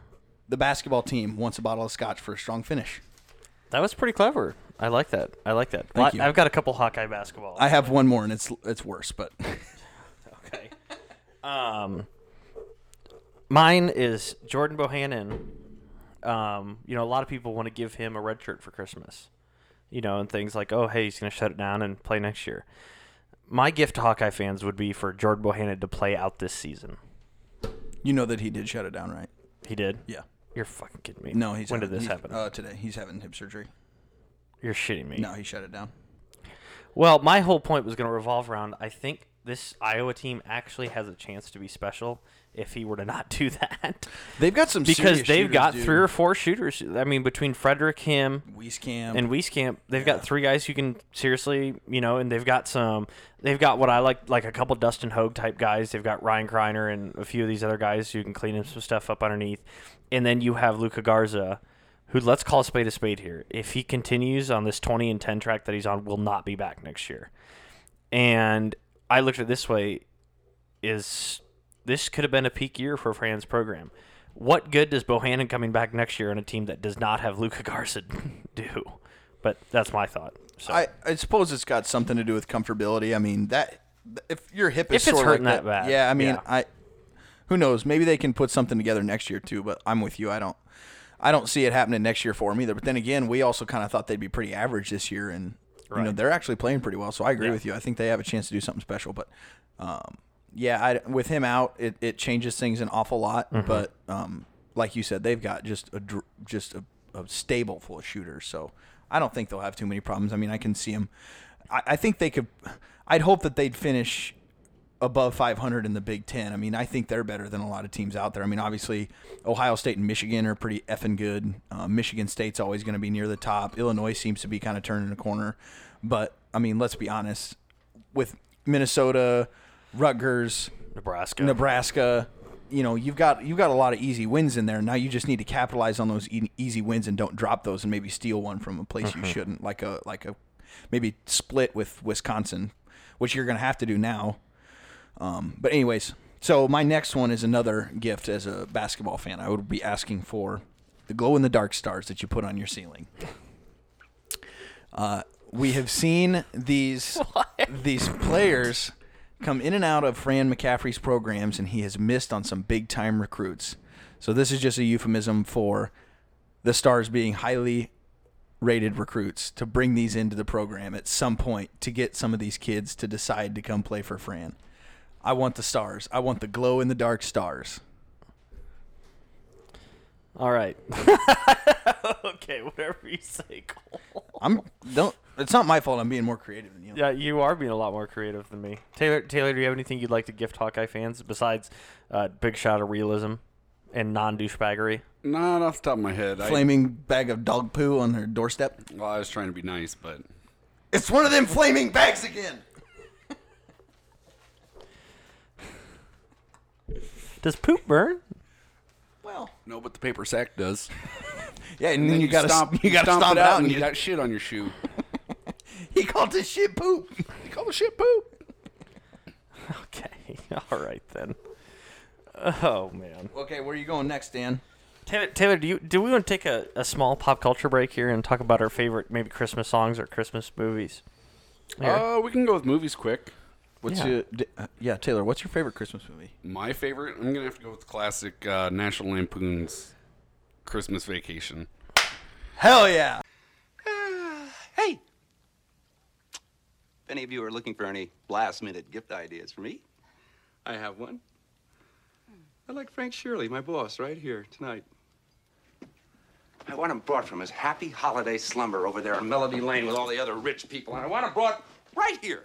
the basketball team wants a bottle of scotch for a strong finish. That was pretty clever. I like that. I like that. Thank you. I've got a couple Hawkeye basketball. I have one more and it's it's worse, but okay. Um, mine is Jordan Bohannon. Um, you know, a lot of people want to give him a red shirt for Christmas. You know, and things like, oh, hey, he's going to shut it down and play next year. My gift to Hawkeye fans would be for Jordan Bohannon to play out this season. you know that he did shut it down, right? He did. Yeah. You're fucking kidding me. No, he's when did having- this happen? Uh, today. He's having hip surgery. You're shitting me. No, he shut it down. Well, my whole point was going to revolve around I think this Iowa team actually has a chance to be special if he were to not do that. They've got some because they've shooters, got dude. three or four shooters. I mean, between Fredrick, him, Wieskamp. and Wieskamp, they've Yeah. got three guys who can seriously, you know, and they've got some, they've got what I like, like a couple Dustin Hogue type guys. They've got Ryan Kriener and a few of these other guys who can clean some stuff up underneath. And then you have Luka Garza, who let's call a spade a spade here. If he continues on this 20 and 10 track that he's on, will not be back next year. And I looked at it this way is this could have been a peak year for Fran's program. What good does Bohannon coming back next year on a team that does not have Luka Garza do? But that's my thought. So I, I suppose it's got something to do with comfortability. I mean that if your hip is If it's sore hurting like that bad, yeah. I mean, yeah. I who knows? Maybe they can put something together next year too. But I'm with you. I don't. I don't see it happening next year for them either. But then again, we also kind of thought they'd be pretty average this year, and you know they're actually playing pretty well. So I agree Yeah. with you. I think they have a chance to do something special. But um, yeah, I, with him out, it, it changes things an awful lot. Mm-hmm. But um, like you said, they've got just a just a, a stable full of shooters. So I don't think they'll have too many problems. I mean, I can see them. I, I think they could. I'd hope that they'd finish above 500 in the Big Ten. I mean, I think they're better than a lot of teams out there. I mean, obviously, Ohio State and Michigan are pretty effing good. Uh, Michigan State's always going to be near the top. Illinois seems to be kind of turning a corner. But, I mean, let's be honest. With Minnesota, Rutgers, Nebraska. Nebraska, you know, you've got you've got a lot of easy wins in there. Now you just need to capitalize on those e- easy wins and don't drop those and maybe steal one from a place you shouldn't, like a like a maybe split with Wisconsin, which you're going to have to do now. Um, but anyways, so my next one is another gift as a basketball fan. I would be asking for the glow in the dark stars that you put on your ceiling. Uh, we have seen these these players come in and out of Fran McCaffery's programs, and he has missed on some big time recruits. So this is just a euphemism for the stars being highly rated recruits to bring these into the program at some point to get some of these kids to decide to come play for Fran. I want the stars. I want the glow in the dark stars. All right. okay, whatever you say, Cole. I'm don't. It's not my fault. I'm being more creative than you. Yeah, you are being a lot more creative than me. Taylor, Taylor, do you have anything you'd like to gift Hawkeye fans besides uh, big shot of realism and non douchebaggery? Not off the top of my head. I, Flaming bag of dog poo on their doorstep. well, I was trying to be nice, but It's one of them flaming bags again. Does poop burn? Well, no, but the paper sack does. Yeah, and, And then you, gotta stomp, you gotta stomp, stomp, it out, and and you got shit on your shoe. He called it shit poop. He call the shit poop. Okay, all right then. Oh man, Okay, where are you going next, Dan? Taylor, Taylor, do you do we want to take a, a small pop culture break here and talk about our favorite maybe Christmas songs or Christmas movies? Here. Uh, we can go with movies quick. What's Yeah. your uh, yeah, Taylor? What's your favorite Christmas movie? My favorite, I'm gonna have to go with the classic uh, National Lampoon's Christmas Vacation. Hell yeah! Hey! If any of you are looking for any last minute gift ideas for me, I have one. I like Frank Shirley, my boss, right here tonight. I want him brought from his happy holiday slumber over there on Melody Lane with all the other rich people, and I want him brought right here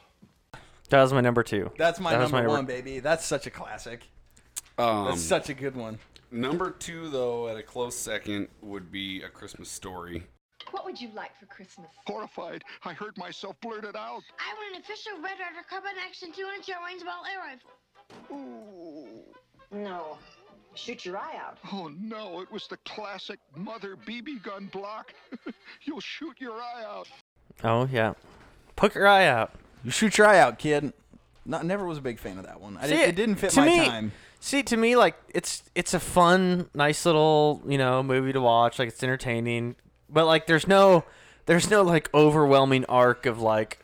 That was my number two. That's my That was number my one, baby. That's such a classic. Um, That's such a good one. number two, though, at a close second, would be A Christmas Story. What would you like for Christmas? Horrified, I heard myself blurt it out. I want an official Red Ryder Carbine Action 200 shell range ball air rifle. Ooh. No. Shoot your eye out. Oh no, it was the classic mother BB gun block. You'll shoot your eye out. Oh yeah, poke your eye out. You shoot your eye out, kid. Not, never was a big fan of that one. I See, did, it didn't fit to my me- time. See, to me, like it's it's a fun, nice little you know movie to watch. Like it's entertaining, but like there's no there's no like overwhelming arc of like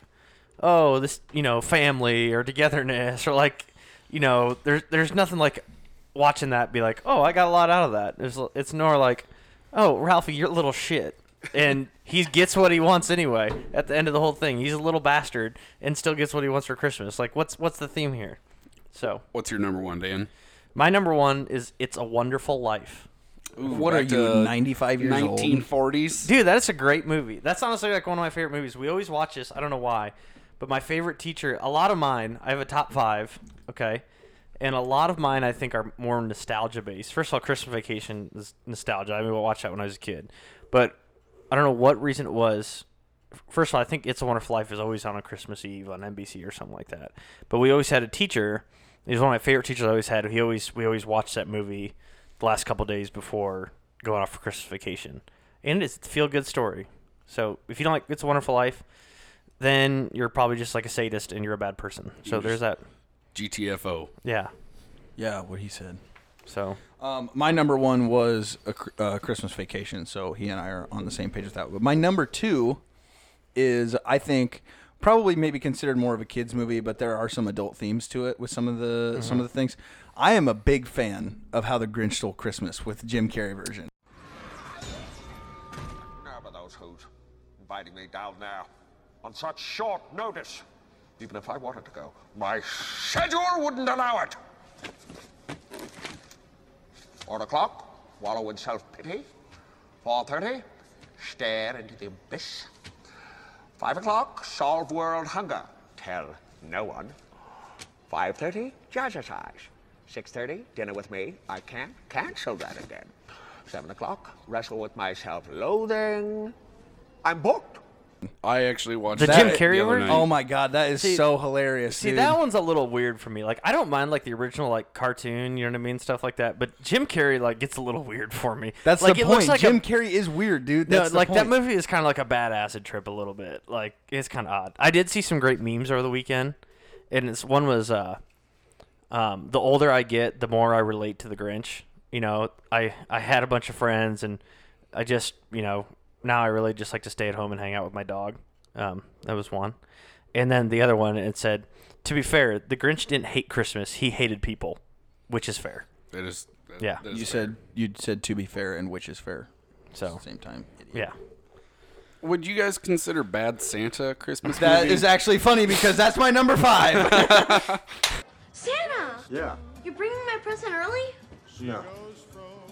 oh this you know family or togetherness or like you know there's there's nothing like watching that be like oh I got a lot out of that. There's it's more like oh Ralphie you're a little shit. and he gets what he wants anyway. At the end of the whole thing, he's a little bastard and still gets what he wants for Christmas. Like, what's what's the theme here? So, What's your number one, Dan? my number one is "It's a Wonderful Life." Ooh, What are you, 95 years old? 1940s. Dude, that's a great movie. That's honestly like one of my favorite movies. We always watch this. I don't know why, but my favorite teacher. A lot of mine. I have a top five. Okay, and a lot of mine I think are more nostalgia based. First of all, Christmas Vacation is nostalgia. I mean, I watched that when I was a kid, but I don't know what reason it was. First of all, I think It's a Wonderful Life is always on a Christmas Eve on NBC or something like that. But we always had a teacher. He was one of my favorite teachers I always had. He always we always watched that movie the last couple days before going off for Christmas vacation, and it's a feel good story. So if you don't like It's a Wonderful Life, then you're probably just like a sadist and you're a bad person. So there's that. GTFO. Yeah. Yeah, what he said. So Um, my number one was a uh, Christmas Vacation, so he and I are on the same page with that. But my number two is, I think, probably maybe considered more of a kids movie, but there are some adult themes to it with some of the some of the things. I am a big fan of How the Grinch Stole Christmas with Jim Carrey version. Now about those who's inviting me down there on such short notice. Even if I wanted to go, my schedule wouldn't allow it. Four o'clock, wallow in self-pity. Four thirty, stare into the abyss. Five o'clock, solve world hunger. Tell no one. Five thirty, jazzercise. Six thirty, dinner with me. I can't cancel that again. Seven o'clock, wrestle with my self-loathing. I'm booked. I actually watched The that Jim Carrey the other version? night. Oh my god, that is See- so hilarious. see dude. that one's a little weird for me. Like I don't mind like the original like cartoon, you know what I mean, stuff like that. But Jim Carrey like gets a little weird for me. That's like, the it point. Looks like Jim a, Carrey is weird, dude. No, the like that point. movie is kind of like a bad acid trip a little bit. Like it's kind of odd. I did see some great memes over the weekend, and it's one was uh, um, the older I get, the more I relate to the Grinch. You know, I I had a bunch of friends, and I just you know now I really just like to stay at home and hang out with my dog. Um, that was one, and then the other one it said, to be fair, the Grinch didn't hate Christmas; he hated people, which is fair. That is, that- Yeah. that is You fair. said you said to be fair and which is fair. So At the same time. idiot. yeah. Would you guys consider Bad Santa a Christmas That movie? is actually funny because that's my number five. Santa! Yeah, You're bringing my present early? yeah.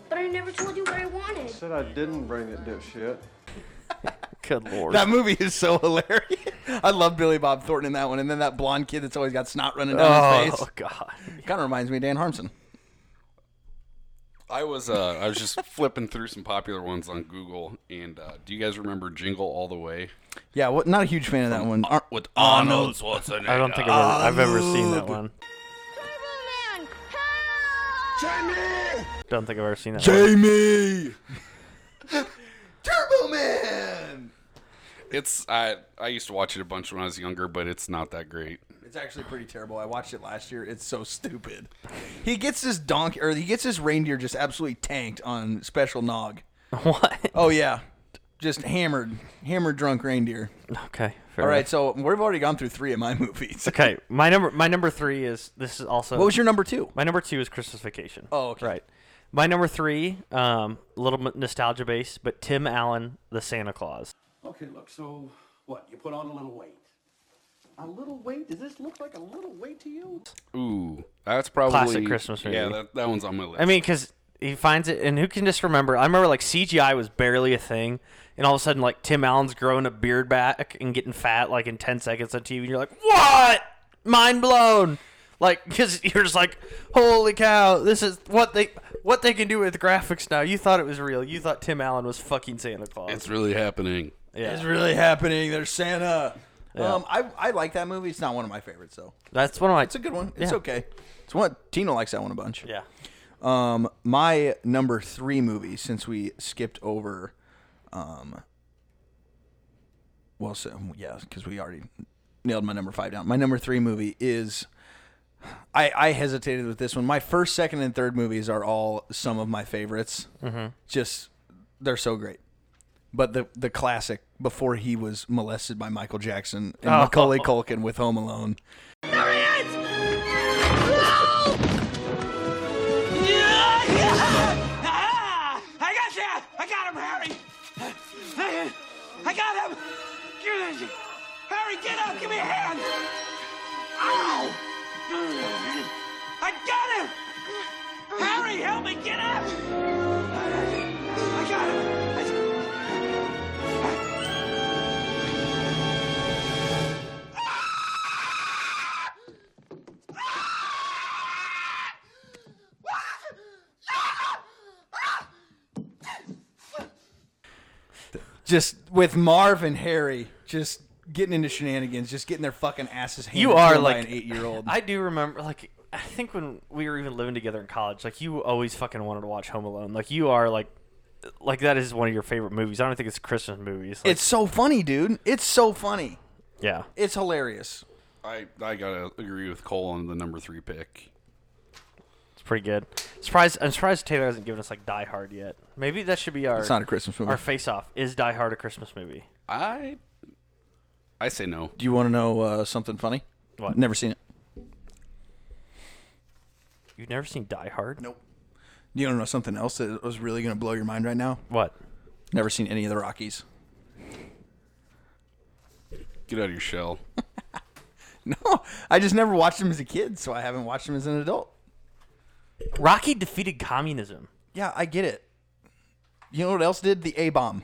But I never told you what I wanted. Said I didn't bring it, dipshit. Good lord. That movie is so hilarious. I love Billy Bob Thornton in that one, and then that blonde kid that's always got snot running down oh his face. Oh god. It kind of reminds me of Dan Harmson. I was uh, I was just flipping through some popular ones on Google, and uh, do you guys remember Jingle All the Way? Yeah, what, not a huge fan of that one. Ar- With Arnold Schwarzenegger. I don't think I've ever, I've ever seen that one. Don't think I've ever seen that. Jamie, Turbo Man. It's I I used to watch it a bunch when I was younger, but it's not that great. It's actually pretty terrible. I watched it last year. It's so stupid. He gets this donkey, or he gets this reindeer just absolutely tanked on Special Nog. What? Oh yeah, just hammered, hammered drunk reindeer. Okay. Fair All right, enough. so we've already gone through three of my movies. Okay, my number my number three is this is also. What was your number two? My number two is Christmas Vacation. Oh, okay. Right. My number three, um, a little nostalgia based, but Tim Allen, the Santa Claus. Okay, look, so what? You put on a little weight. A little weight? Does this look like a little weight to you? Ooh, that's probably Classic Christmas Yeah, that, that one's on my list. I mean, because he finds it, and who can just remember? I remember like CGI was barely a thing, and all of a sudden, like Tim Allen's growing a beard back and getting fat like in ten seconds on TV, and you're like, what? Mind blown. Like, because you're just like, holy cow, this is what they what they can do with graphics now. You thought it was real. You thought Tim Allen was fucking Santa Claus. it's really happening. yeah, It's really happening. There's Santa. Yeah. Um, I I like that movie. It's not one of my favorites though. that's one of my. It's a good one. It's Yeah. okay. It's one. Tina likes that one a bunch. Yeah. Um, my number three movie, since we skipped over, um, well, so yeah, because we already nailed my number five down. My number three movie is. I, I hesitated with this one. My first, second, and third movies are all some of my favorites. Mm-hmm. Just they're so great. But the the classic before he was molested by Michael Jackson and Oh. Macaulay Culkin with Home Alone. I got him! Harry, get up! Give me a hand! Ow! I got him! Harry, help me get up! Just with Marv and Harry just getting into shenanigans, just getting their fucking asses handed You are them by like an eight year old. I do remember, like, I think when we were even living together in college, like, you always fucking wanted to watch Home Alone. Like, you are like, like that is one of your favorite movies. I don't think it's Christmas movies. Like, It's so funny, dude. It's so funny. yeah. It's hilarious. I I gotta agree with Cole on the number three pick. It's pretty good. Surprised, I'm surprised Taylor hasn't given us like Die Hard yet. Maybe that should be our. It's not a Christmas movie. Our face off is Die Hard a Christmas movie? I I say no. Do you want to know uh, something funny? What? Never seen it. You've never seen Die Hard? Nope. Do you want to know something else that was really going to blow your mind right now? What? Never seen any of the Rockies. Get out of your shell. No, I just never watched them as a kid, so I haven't watched them as an adult. Rocky defeated communism. Yeah, I get it. You know what else did? The A bomb.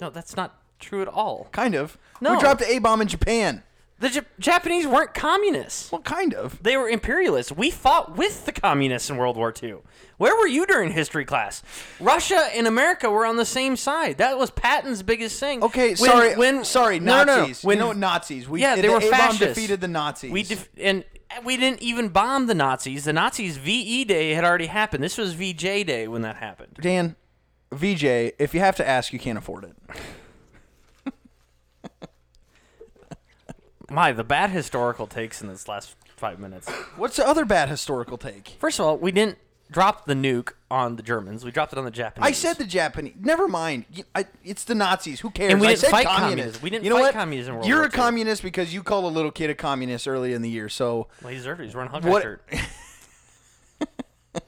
No, that's not true at all. Kind of. No. We dropped the A bomb in Japan. The Jap- Japanese weren't communists. Well, kind of. They were imperialists. We fought with the communists in World War II. Where were you during history class? Russia and America were on the same side. That was Patton's biggest thing. Okay, When- sorry. When sorry, no, no, no. Nazis. When you know Nazis? We, yeah, the they were A-bomb fascists. defeated the Nazis. We def- and we didn't even bomb the Nazis. The Nazis' VE Day had already happened. This was VJ Day when that happened. Dan, VJ, if you have to ask, you can't afford it. My, the bad historical takes in this last five minutes. What's the other bad historical take? First of all, we didn't drop the nuke on the Germans. We dropped it on the Japanese. I said the Japanese. Never mind. You- I, it's the Nazis. Who cares? And we I didn't said fight communist. communism. We didn't you know fight what? communism in World You're War a II. communist because you called a little kid a communist early in the year. So Well, he deserved it. He's wearing a Hawkeye What- shirt.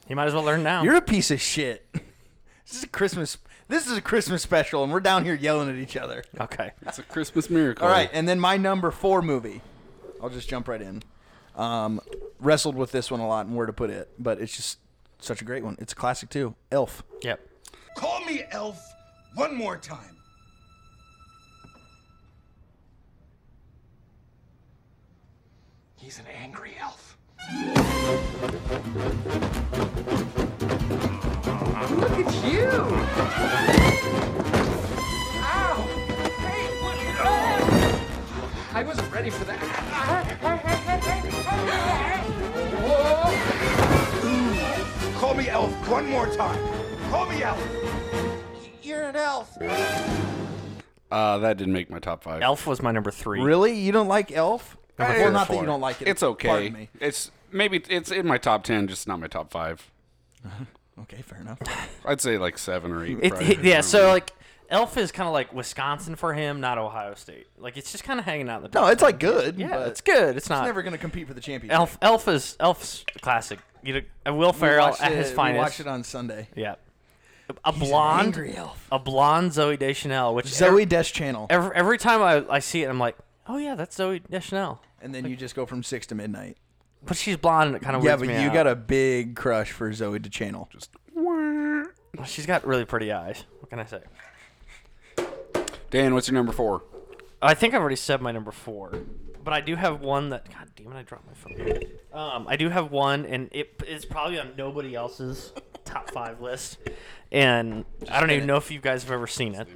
he might as well learn now. you're a piece of shit. This is a Christmas. This is a Christmas special, and we're down here yelling at each other. okay. It's a Christmas miracle. All right, and then my number four movie. I'll just jump right in. Um, wrestled with this one a lot and where to put it, but it's just such a great one. It's a classic too. Elf. Yep. Call me Elf one more time. He's an angry elf. Look at you! Ow! Hey, what I wasn't ready for that. Whoa! Call me Elf one more time. Call me Elf. You're an elf. Uh, that didn't make my top five. Elf was my number three. Really? You don't like Elf? Number well, four. not that you don't like it. It's okay. Pardon me. It's maybe it's in my top ten, just not my top five. Okay, fair enough. I'd say like seven or eight. It, probably. it- yeah, so like Elf is kind of like Wisconsin for him, not Ohio State. Like it's just kind of hanging out in the. No, top it's like good. Yeah, but it's good. It's not. It's never going to compete for the championship. Elf. Elf is Elf's classic. You know, Will We Ferrell watched at it- his We finest. watched it on Sunday. Yeah. A He's an blonde, angry elf. a blonde Zooey Deschanel, which Zooey every, Deschanel. every, every time I, I see it, I'm like, oh yeah, that's Zooey Deschanel. And then you just go from six to midnight. But she's blonde, and it kind of works. Yeah, but me you out. got a big crush for Zooey Deschanel. Just She's got really pretty eyes. What can I say? Dan, what's your number four? I think I've already said my number four, but I do have one that. God damn it! I dropped my phone. Um, I do have one, and it is probably on nobody else's top five list, and I don't even know if you guys have ever seen it.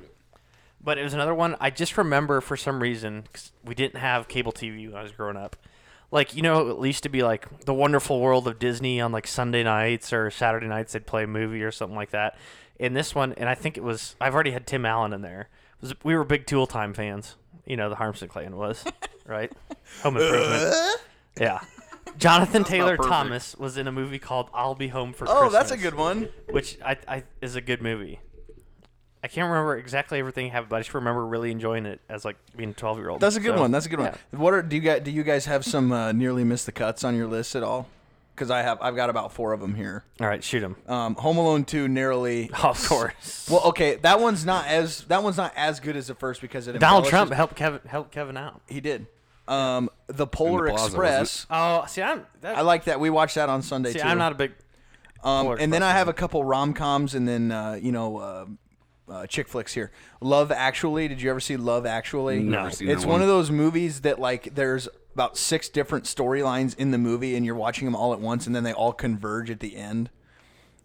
But it was another one I just remember for some reason cause we didn't have cable TV when I was growing up. Like you know, it used to be like the Wonderful World of Disney on like Sunday nights or Saturday nights. They'd play a movie or something like that. And this one, and I think it was I've already had Tim Allen in there. Was, we were big Tool Time fans. You know, the Harmson clan was right. Home Improvement. yeah. Jonathan Taylor perfect. Thomas was in a movie called "I'll Be Home for Oh, Christmas." that's a good one. Which I, I is a good movie. I can't remember exactly everything happened, but I just remember really enjoying it as like being a twelve year old. That's a good one. That's a good one. What are do you guys do you guys have some uh, nearly missed the cuts on your list at all? Because I have I've got about four of them here. All right, shoot them. Um, Home Alone two narrowly. Of course. Well, okay, that one's not as that one's not as good as the first because it Donald embellishes- Trump helped Kevin helped Kevin out. He did. Um, the Polar Plaza, wasn't Express. Oh, see, I'm. That, I like that. We watched that on Sunday see, too. I'm not a big. Um, Polar and then Express I have a couple rom coms, and then uh, you know, uh, uh, chick flicks here. Love Actually. Did you ever see Love Actually? Never seen It's that one one. of those movies that like there's about six different storylines in the movie, and you're watching them all at once, and then they all converge at the end.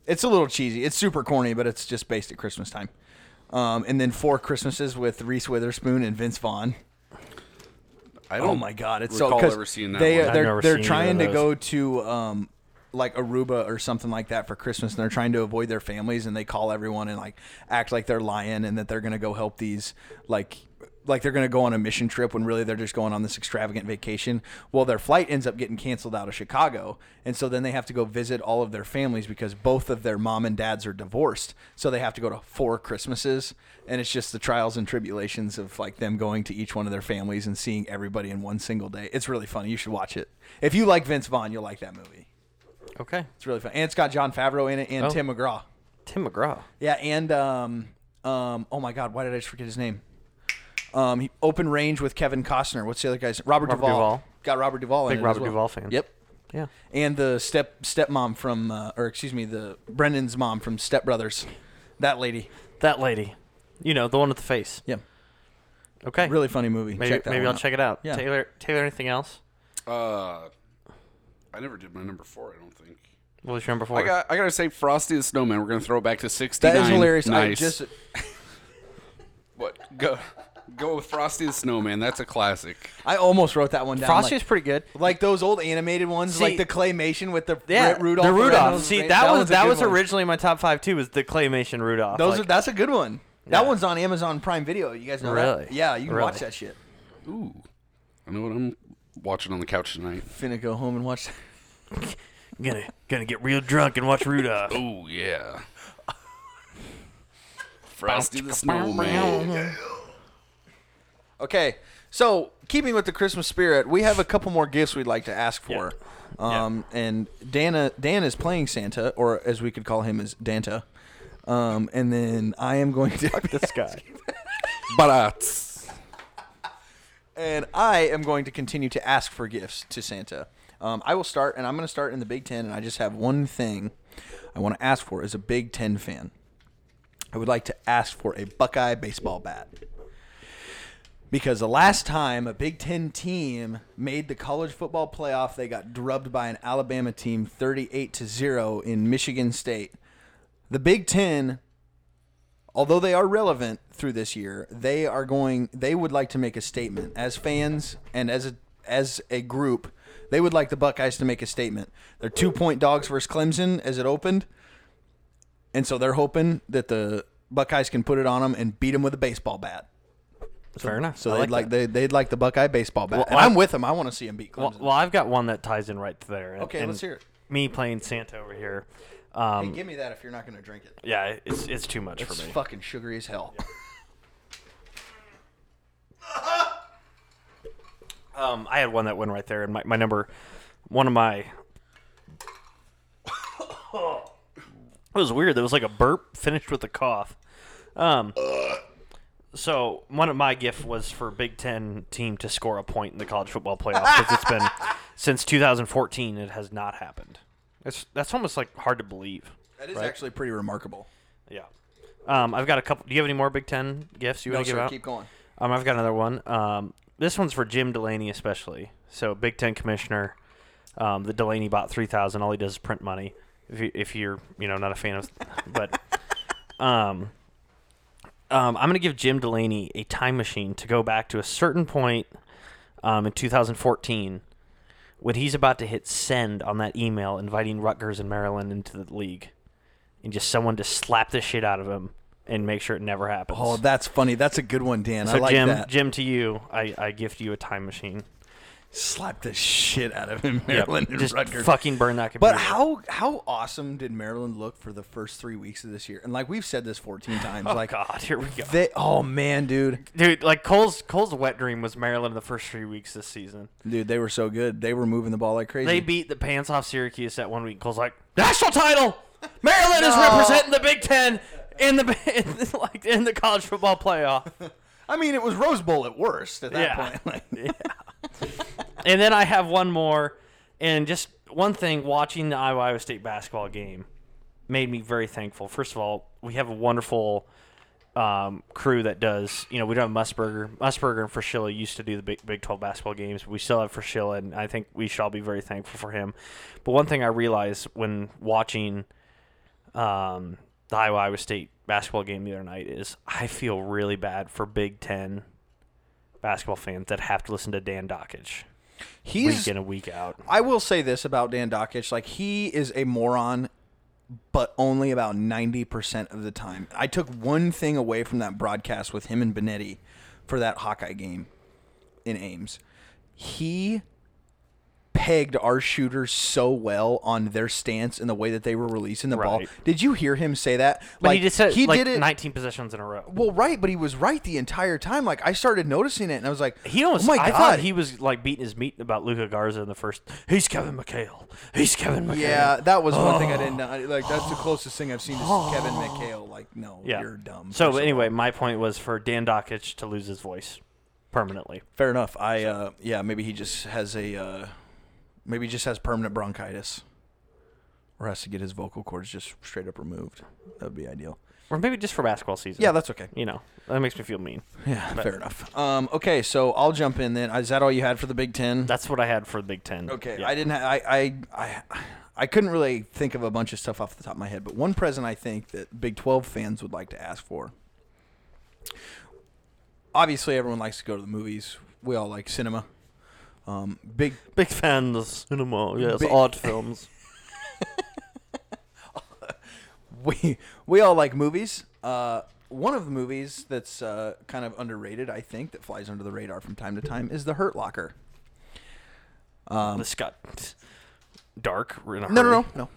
It's a little cheesy. It's super corny, but it's just based at Christmas time. Um, and then Four Christmases with Reese Witherspoon and Vince Vaughn. I Oh don't my god, it's so recall because ever seeing that they one. I've they're never they're seen trying to go to um like Aruba or something like that for Christmas, and they're trying to avoid their families, and they call everyone and like act like they're lying and that they're gonna go help these like like they're gonna go on a mission trip when really they're just going on this extravagant vacation. Well, their flight ends up getting canceled out of Chicago, and so then they have to go visit all of their families because both of their mom and dads are divorced, so they have to go to four Christmases, and it's just the trials and tribulations of like them going to each one of their families and seeing everybody in one single day. It's really funny. You should watch it. If you like Vince Vaughn, you'll like that movie. Okay. It's really fun, and it's got Jon Favreau in it and Oh. Tim McGraw. Tim McGraw. Yeah, and um, um, oh my God, why did I just forget his name? Um, he, Open Range with Kevin Costner. What's the other guy's? Robert, Robert Duvall. Duvall. Got Robert Duvall in Big it as Robert well. Duvall fan. Yep. Yeah. And the step stepmom from, uh, or excuse me, the Brennan's mom from Step Brothers. That lady. That lady. You know, the one with the face. Yeah. Okay. Really funny movie. Maybe Check that maybe one I'll out. check it out. Yeah. Taylor Taylor anything else? Uh, I never did my number four. I don't think. What was your number four? I got. I gotta say, Frosty the Snowman. We're gonna throw it back to sixty-nine. That is hilarious. I Nice. just what? Go. Go with Frosty the Snowman. That's a classic. I almost wrote that one down. Frosty's like, pretty good. like those old animated ones, See- like the claymation with the Yeah, Ru- Rudolph. the Rudolph. those See, things. that, was that was one. originally my top five too. Was the claymation Rudolph? Those Like, are, that's a good one. That one's on Amazon Prime Video. You guys know Really? that? Yeah, you can Really? watch that shit. Ooh, I know what I'm watching on the couch tonight. Finna go home and watch. gonna gonna get real drunk and watch Rudolph. Oh yeah. Frosty the Snowman. Okay, so keeping with the Christmas spirit, we have a couple more gifts we'd like to ask for. Um, and Dana Dan is playing Santa, or as we could call him, is Danta. Um, and then I am going to this guy. But and I am going to continue to ask for gifts to Santa. Um, I will start, and I'm going to start in the Big Ten, and I just have one thing I want to ask for as a Big Ten fan. I would like to ask for a Buckeye baseball bat. Because the last time a Big Ten team made the college football playoff, they got drubbed by an Alabama team 38 to 0 in Michigan State. The Big Ten, although they are relevant through this year, they are going they would like to make a statement. As fans and as a as a group, they would like the Buckeyes to make a statement. They're two point dogs versus Clemson as it opened. And so they're hoping that the Buckeyes can put it on them and beat them with a baseball bat. Fair enough. So I they'd like like, they, they'd like the Buckeye baseball bat. Well, and I- I'm with them. I want to see them beat Well, Clemson. well, I've got one that ties in right there. and- Okay, and let's hear it. Me playing Santa over here. Um, hey, give me that if you're not going to drink it. yeah, it's it's too much It's for me. fucking sugary as hell. Um, I had one that went right there, and my, my number, one of my. It was weird. There was like a burp finished with a cough. Um, so one of my gift was for Big Ten team to score a point in the college football playoff because it's been since 2014 it has not happened. It's that's almost like hard to believe. That is right? actually pretty remarkable. Yeah. Um, I've got a couple. Do you have any more Big Ten gifts you No, want to give out? keep going. Um, I've got another one. Um, this one's for Jim Delany especially. So Big Ten commissioner. Um, the Delany bought three thousand. All he does is print money. If you if you're you know not a fan of, but um, um, I'm gonna give Jim Delany a time machine to go back to a certain point um, in 2014 when he's about to hit send on that email inviting Rutgers and Maryland into the league, and just someone to slap the shit out of him and make sure it never happens. Oh, that's funny. That's a good one, Dan. so I like Jim, that. Jim, to you, I, I gift you a time machine. Slap the shit out of him, Yep, Maryland and just Rutgers. fucking burn that computer. But how how awesome did Maryland look for the first three weeks of this year? And like we've said this 14 times. Oh, like God, here we go. They, oh man, dude, Dude, like Cole's Cole's wet dream was Maryland in the first three weeks this season. dude, they were so good. They were moving the ball like crazy. They beat the pants off Syracuse that one week. Cole's like national title. Maryland is representing the Big Ten in the in the, like in the college football playoff. I mean, it was Rose Bowl at worst at that Yeah. point. Like, and then I have one more, and just one thing: watching the Iowa Iowa State basketball game made me very thankful. First of all, we have a wonderful um, crew that does. You know, we don't have Musburger. Musburger and Fraschilla used to do the Big Big Twelve basketball games. We still have Fraschilla, and I think we should all be very thankful for him. But one thing I realized when watching um, the Iowa Iowa State basketball game the other night is I feel really bad for Big Ten basketball fans that have to listen to Dan Dakich He's- week in and week out. I will say this about Dan Dakich: like he is a moron, but only about ninety percent of the time. I took one thing away from that broadcast with him and Benetti for that Hawkeye game in Ames. He pegged our shooters so well on their stance and the way that they were releasing the ball. Did you hear him say that? But he just said he like did it 19 possessions in a row. well, right, but he was right the entire time. Like I started noticing it, and I was like, He almost. oh my I god, thought he was like beating his meat about Luka Garza in the first. He's Kevin McHale. He's Kevin McHale. Yeah, that was one thing I didn't know. Like that's the closest thing I've seen to Kevin McHale. Like, no, Yeah. you're dumb. So anyway, my point was for Dan Dakich to lose his voice permanently. fair enough. I uh, yeah, maybe he just has a uh, maybe he just has permanent bronchitis, or has to get his vocal cords just straight up removed. That would be ideal. Or maybe just for basketball season. Yeah, that's okay. You know, that makes me feel mean. Yeah, But fair enough. Um, okay, so I'll jump in then. Is that all you had for the Big Ten? That's what I had for the Big Ten. Okay, Yeah. I didn't. Ha- I, I I I couldn't really think of a bunch of stuff off the top of my head, but one present I think that Big Twelve fans would like to ask for. Obviously, everyone likes to go to the movies. We all like cinema. Um, big Big fan of cinema. Yes, Big- art films. we we all like movies. Uh, one of the movies that's uh, kind of underrated, I think, that flies under the radar from time to time is The Hurt Locker. Um, this got dark. No, no, no, no.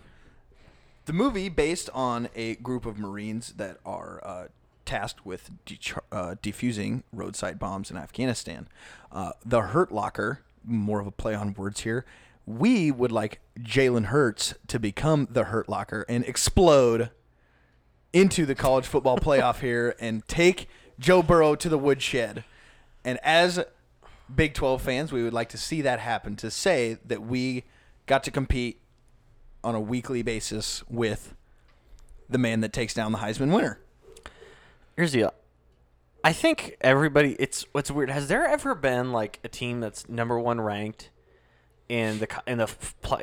The movie based on a group of Marines that are uh, tasked with de- uh, defusing roadside bombs in Afghanistan. Uh, the Hurt Locker, more of a play on words here. We would like Jalen Hurts to become the Hurt Locker and explode into the college football playoff here and take Joe Burrow to the woodshed. And as Big 12 fans, we would like to see that happen to say that we got to compete on a weekly basis with the man that takes down the Heisman winner. Here's the I think everybody. It's what's weird. Has there ever been like a team that's number one ranked in the in the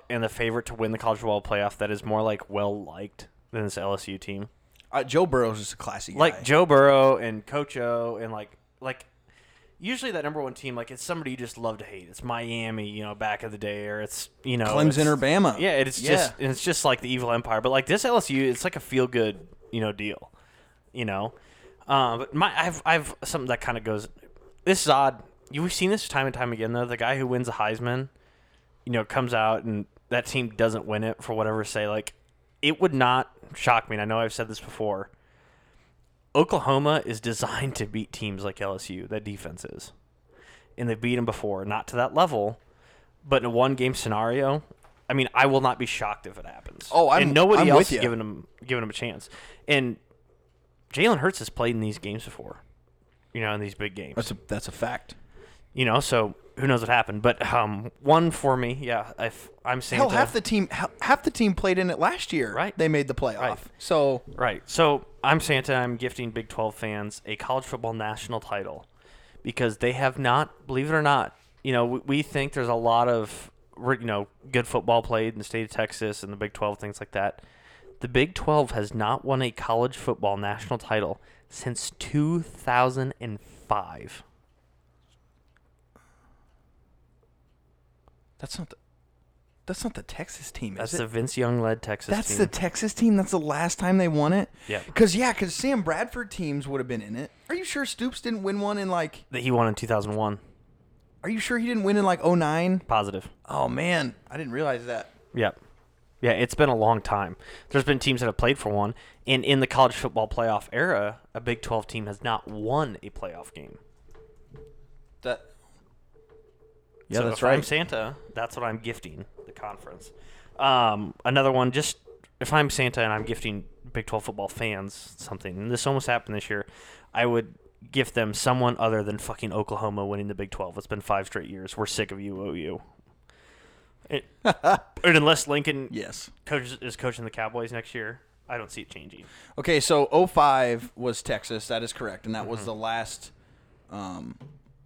in the favorite to win the college football playoff that is more like well liked than this LSU team? Uh, Joe Burrow's just a classy guy. Like Joe Burrow and Coach O and like like usually that number one team like it's somebody you just love to hate. It's Miami, you know, back of the day, or it's you know Clemson or Bama. Yeah, it's Yeah. just it's just like the evil empire. But like this LSU, it's like a feel good you know deal, you know. Uh, but my I've I've something that kind of goes. This is odd. You we've seen this time and time again though. The guy who wins a Heisman, you know, comes out and that team doesn't win it for whatever say. Like, it would not shock me. And I know I've said this before. Oklahoma is designed to beat teams like LSU. That defense is, and they've beat them before. Not to that level, but in a one game scenario. I mean, I will not be shocked if it happens. Oh, I'm- and nobody I'm else is giving them giving them a chance. And Jalen Hurts has played in these games before, you know, in these big games. That's a that's a fact. You know, so who knows what happened? But um, one for me, yeah. If I'm Santa, Hell, half the team half the team played in it last year. Right. They made the playoff. Right. So Right. So I'm Santa. I'm gifting Big 12 fans a college football national title because they have not, believe it or not, you know, we, we think there's a lot of, you know, good football played in the state of Texas and the Big 12, things like that. The Big 12 has not won a college football national title since 2005. that's not the that's not the Texas team, is That's it? the Vince Young led Texas That's team. the Texas team. That's the last time they won it. Yeah. Cause yeah, cause Sam Bradford teams would have been in it. Are you sure Stoops didn't win one in like? that he won in 2001. Are you sure he didn't win in like 09? Positive. Oh man, I didn't realize that. Yep. Yeah, it's been a long time. There's been teams that have played for one, and in the college football playoff era, a Big 12 team has not won a playoff game. That. Yeah, so that's if I'm right. Santa, that's what I'm gifting the conference. Um, another one, just if I'm Santa and I'm gifting Big 12 football fans something, and this almost happened this year, I would gift them someone other than fucking Oklahoma winning the Big 12. It's been five straight years. We're sick of you, OU. And unless Lincoln Yes. coach is coaching the Cowboys next year, I don't see it changing. Okay, so 05 was Texas. That is correct, and that was the last, um,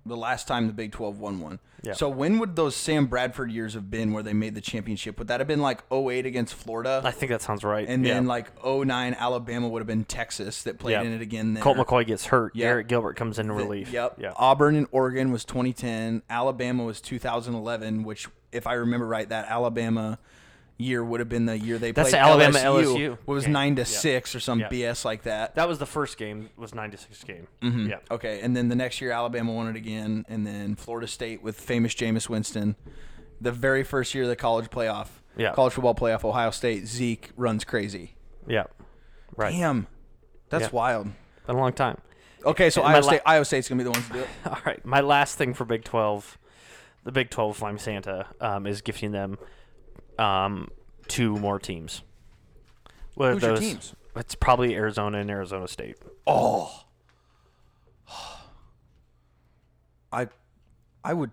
the last time the Big 12 won one. Yeah. So when would those Sam Bradford years have been where they made the championship? Would that have been like 08 against Florida? I think that sounds right. and then like 09 Alabama would have been Texas that played Yeah. in it again. There. Colt McCoy gets hurt. Yeah. Garrett Gilbert comes into The- relief. Yep. Yeah. Auburn and Oregon was 2010. Alabama was 2011, which, if I remember right, that Alabama year would have been the year they That's played the Alabama LSU. What was game. nine to Yeah. six or some Yeah. BS like that. That was the first game. Was nine to six game. Mhm. Yeah. Okay, and then the next year Alabama won it again, and then Florida State with famous Jameis Winston. The very first year of the college playoff, Yeah. college football playoff, Ohio State, Zeke runs crazy. Yeah. Right. Damn, that's Yeah. wild. Been a long time. Okay, so And Iowa la- State, Iowa State's gonna be the ones to do it. All right. My last thing for Big 12, the Big 12 if I'm Santa, um, is gifting them um, two more teams. What are Who's your those? teams? It's probably Arizona and Arizona State. Oh, I, I would,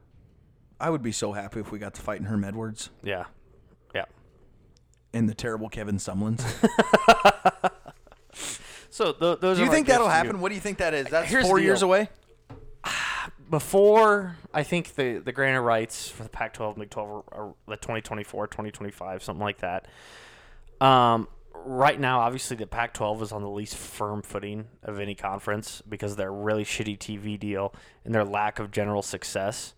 I would be so happy if we got to fight in Herm Edwards Yeah. Yeah. and the terrible Kevin Sumlins. So th- those do are you my think that'll gifts to you. happen? What do you think that is? That's Here's the four years deal. away. Before I think the the granted rights for the Pac-12 and Big 12 are, are the 2024, 2025, something like that. Um, right now, obviously, the Pac-12 is on the least firm footing of any conference because of their really shitty TV deal and their lack of general success.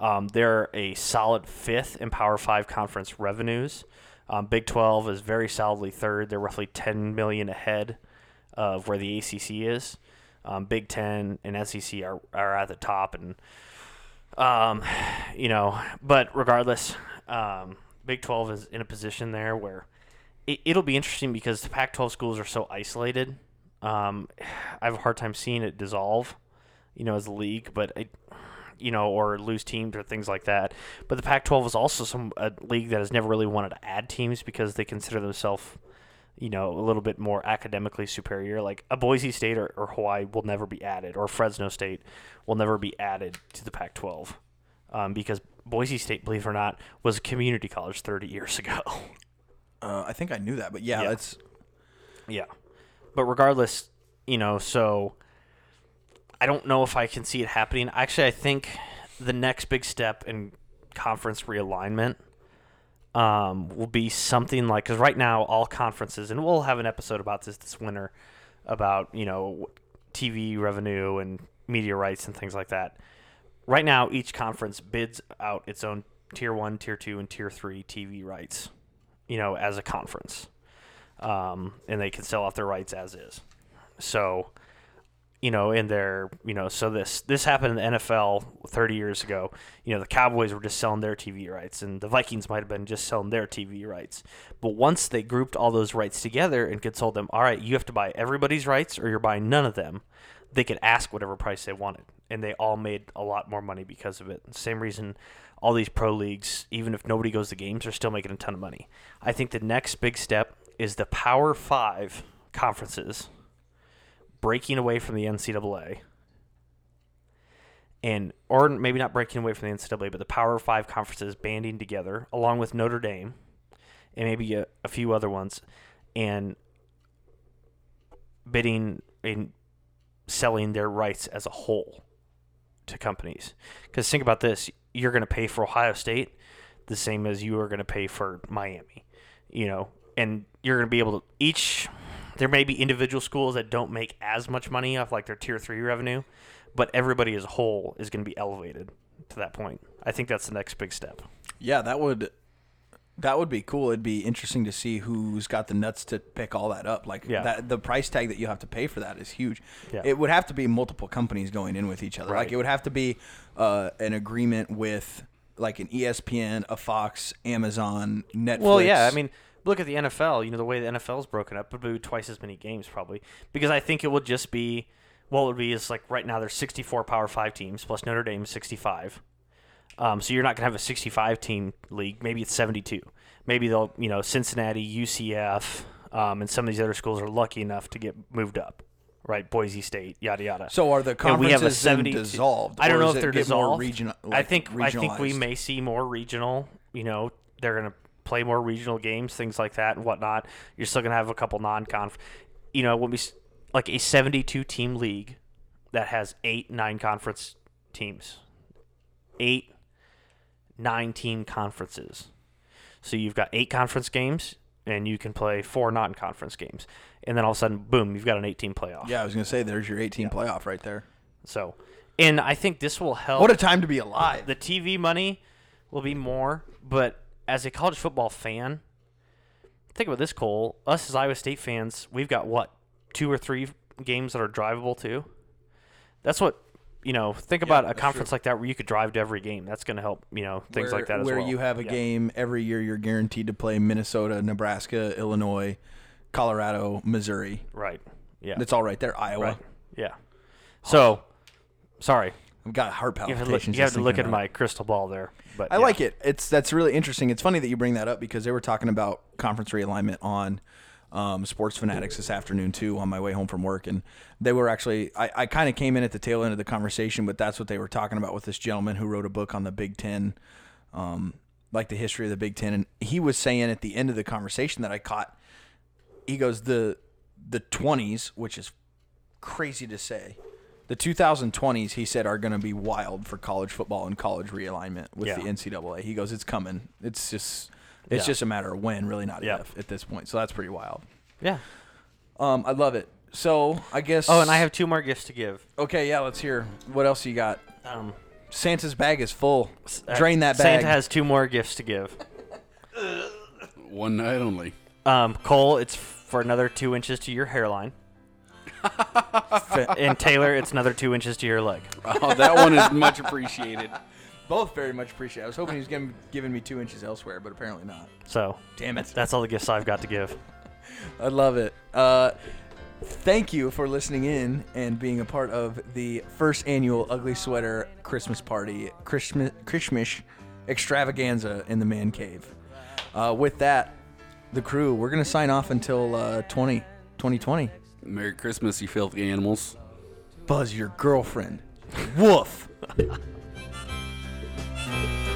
Um, they're a solid fifth in Power Five conference revenues. Um, Big 12 is very solidly third. They're roughly 10 million ahead of where the ACC is. Um, Big Ten and SEC are, are at the top, and um, you know, but regardless, um, Big Twelve is in a position there where it, it'll be interesting because the Pac-12 schools are so isolated. Um, I have a hard time seeing it dissolve, you know, as a league, but it, you know, or lose teams or things like that. But the Pac-12 is also some a league that has never really wanted to add teams because they consider themselves you know, a little bit more academically superior. Like a Boise State or, or Hawaii will never be added, or Fresno State will never be added to the Pac 12. Um, because Boise State, believe it or not, was a community college 30 years ago. Uh, I think I knew that, but yeah, Yeah. that's yeah. But regardless, you know, so I don't know if I can see it happening. Actually, I think the next big step in conference realignment um, will be something like because right now all conferences, and we'll have an episode about this this winter about you know TV revenue and media rights and things like that. Right now, each conference bids out its own tier one, tier two, and tier three TV rights. You know, as a conference, um, and they can sell off their rights as is. So you know, in their, you know, so this this happened in the NFL 30 years ago. You know, the Cowboys were just selling their TV rights, and the Vikings might have been just selling their TV rights. But once they grouped all those rights together and could told them, all right, you have to buy everybody's rights, or you're buying none of them, they could ask whatever price they wanted, and they all made a lot more money because of it. Same reason all these pro leagues, even if nobody goes to games, are still making a ton of money. I think the next big step is the Power Five conferences breaking away from the NCAA and or maybe not breaking away from the NCAA, but the Power Five conferences banding together along with Notre Dame and maybe a, a few other ones and bidding and selling their rights as a whole to companies. Because think about this: you're going to pay for Ohio State the same as you are going to pay for Miami, you know, and you're going to be able to each there may be individual schools that don't make as much money off like their tier three revenue, but everybody as a whole is going to be elevated to that point. I think that's the next big step. Yeah, that would that would be cool. It'd be interesting to see who's got the nuts to pick all that up. Like Yeah. that, the price tag that you have to pay for that is huge. Yeah. It would have to be multiple companies going in with each other. Like it would have to be uh, an agreement with like an ESPN, a Fox, Amazon, Netflix. Well, yeah, I mean, look at the NFL. You know, the way the NFL is broken up, would be twice as many games probably because I think it would just be what would be is like right now there's 64 Power Five teams plus Notre Dame is 65. Um, so you're not gonna have a 65 team league. Maybe it's 72. Maybe they'll you know Cincinnati, UCF, um, and some of these other schools are lucky enough to get moved up. Right, Boise State, yada yada. So are the And we have a conferences then 72 dissolved, I don't know if they're dissolved. regional- I like, think I think we may see more regional. You know, they're gonna play more regional games, things like that and whatnot. You're still gonna have a couple non-conf. You know, when we like a 72 team league that has eight nine conference teams, eight nine team conferences. So you've got eight conference games, and you can play four non-conference games, and then all of a sudden, boom, you've got an 18 playoff. Yeah, I was gonna say there's your 18 playoff right there. So, and I think this will help. What a time to be alive. The TV money will be more, but as a college football fan, think about this, Cole. Us as Iowa State fans, we've got what two or three games that are drivable too. That's what you know. Think about a conference true. like that where you could drive to every game. That's going to help. You know, things where, like that as where well. you have a Yeah. game every year, you're guaranteed to play Minnesota, Nebraska, Illinois, Colorado, Missouri. Right. Yeah. That's all right there. Iowa. Right. Yeah. So, sorry. I've got heart You have to look, palpitations. you have just to look thinking at about my crystal ball there. But I yeah. like it. It's that's really interesting. It's funny that you bring that up because they were talking about conference realignment on um, Sports Fanatics this afternoon too on my way home from work, and they were actually I, I kind of came in at the tail end of the conversation, but that's what they were talking about with this gentleman who wrote a book on the Big Ten, um, like the history of the Big Ten, and he was saying at the end of the conversation that I caught, he goes the the twenties, which is crazy to say. The 2020s, he said, are going to be wild for college football and college realignment with Yeah. the NCAA. He goes, it's coming. It's just, it's Yeah. just a matter of when, really not Yeah. if at this point. So that's pretty wild. Yeah. Um, I love it. So I guess. Oh, and I have two more gifts to give. Okay, yeah. Let's hear what else you got. Um, Santa's bag is full. uh, Drain that bag. Santa has two more gifts to give. One night only. Um, Cole, it's for another two inches to your hairline. And Taylor, it's another two inches to your leg. Oh, that one is much appreciated. Both very much appreciated. I was hoping he was giving, giving me two inches elsewhere, but apparently not. So, Damn it. That's all the gifts I've got to give. I love it. Uh, thank you for listening in and being a part of the first annual Ugly Sweater Christmas Party, Christmas, Christmas extravaganza in the man cave. Uh, with that, the crew, we're going to sign off until uh, 20, 2020. Merry Christmas, you filthy animals. Buzz your girlfriend. Woof.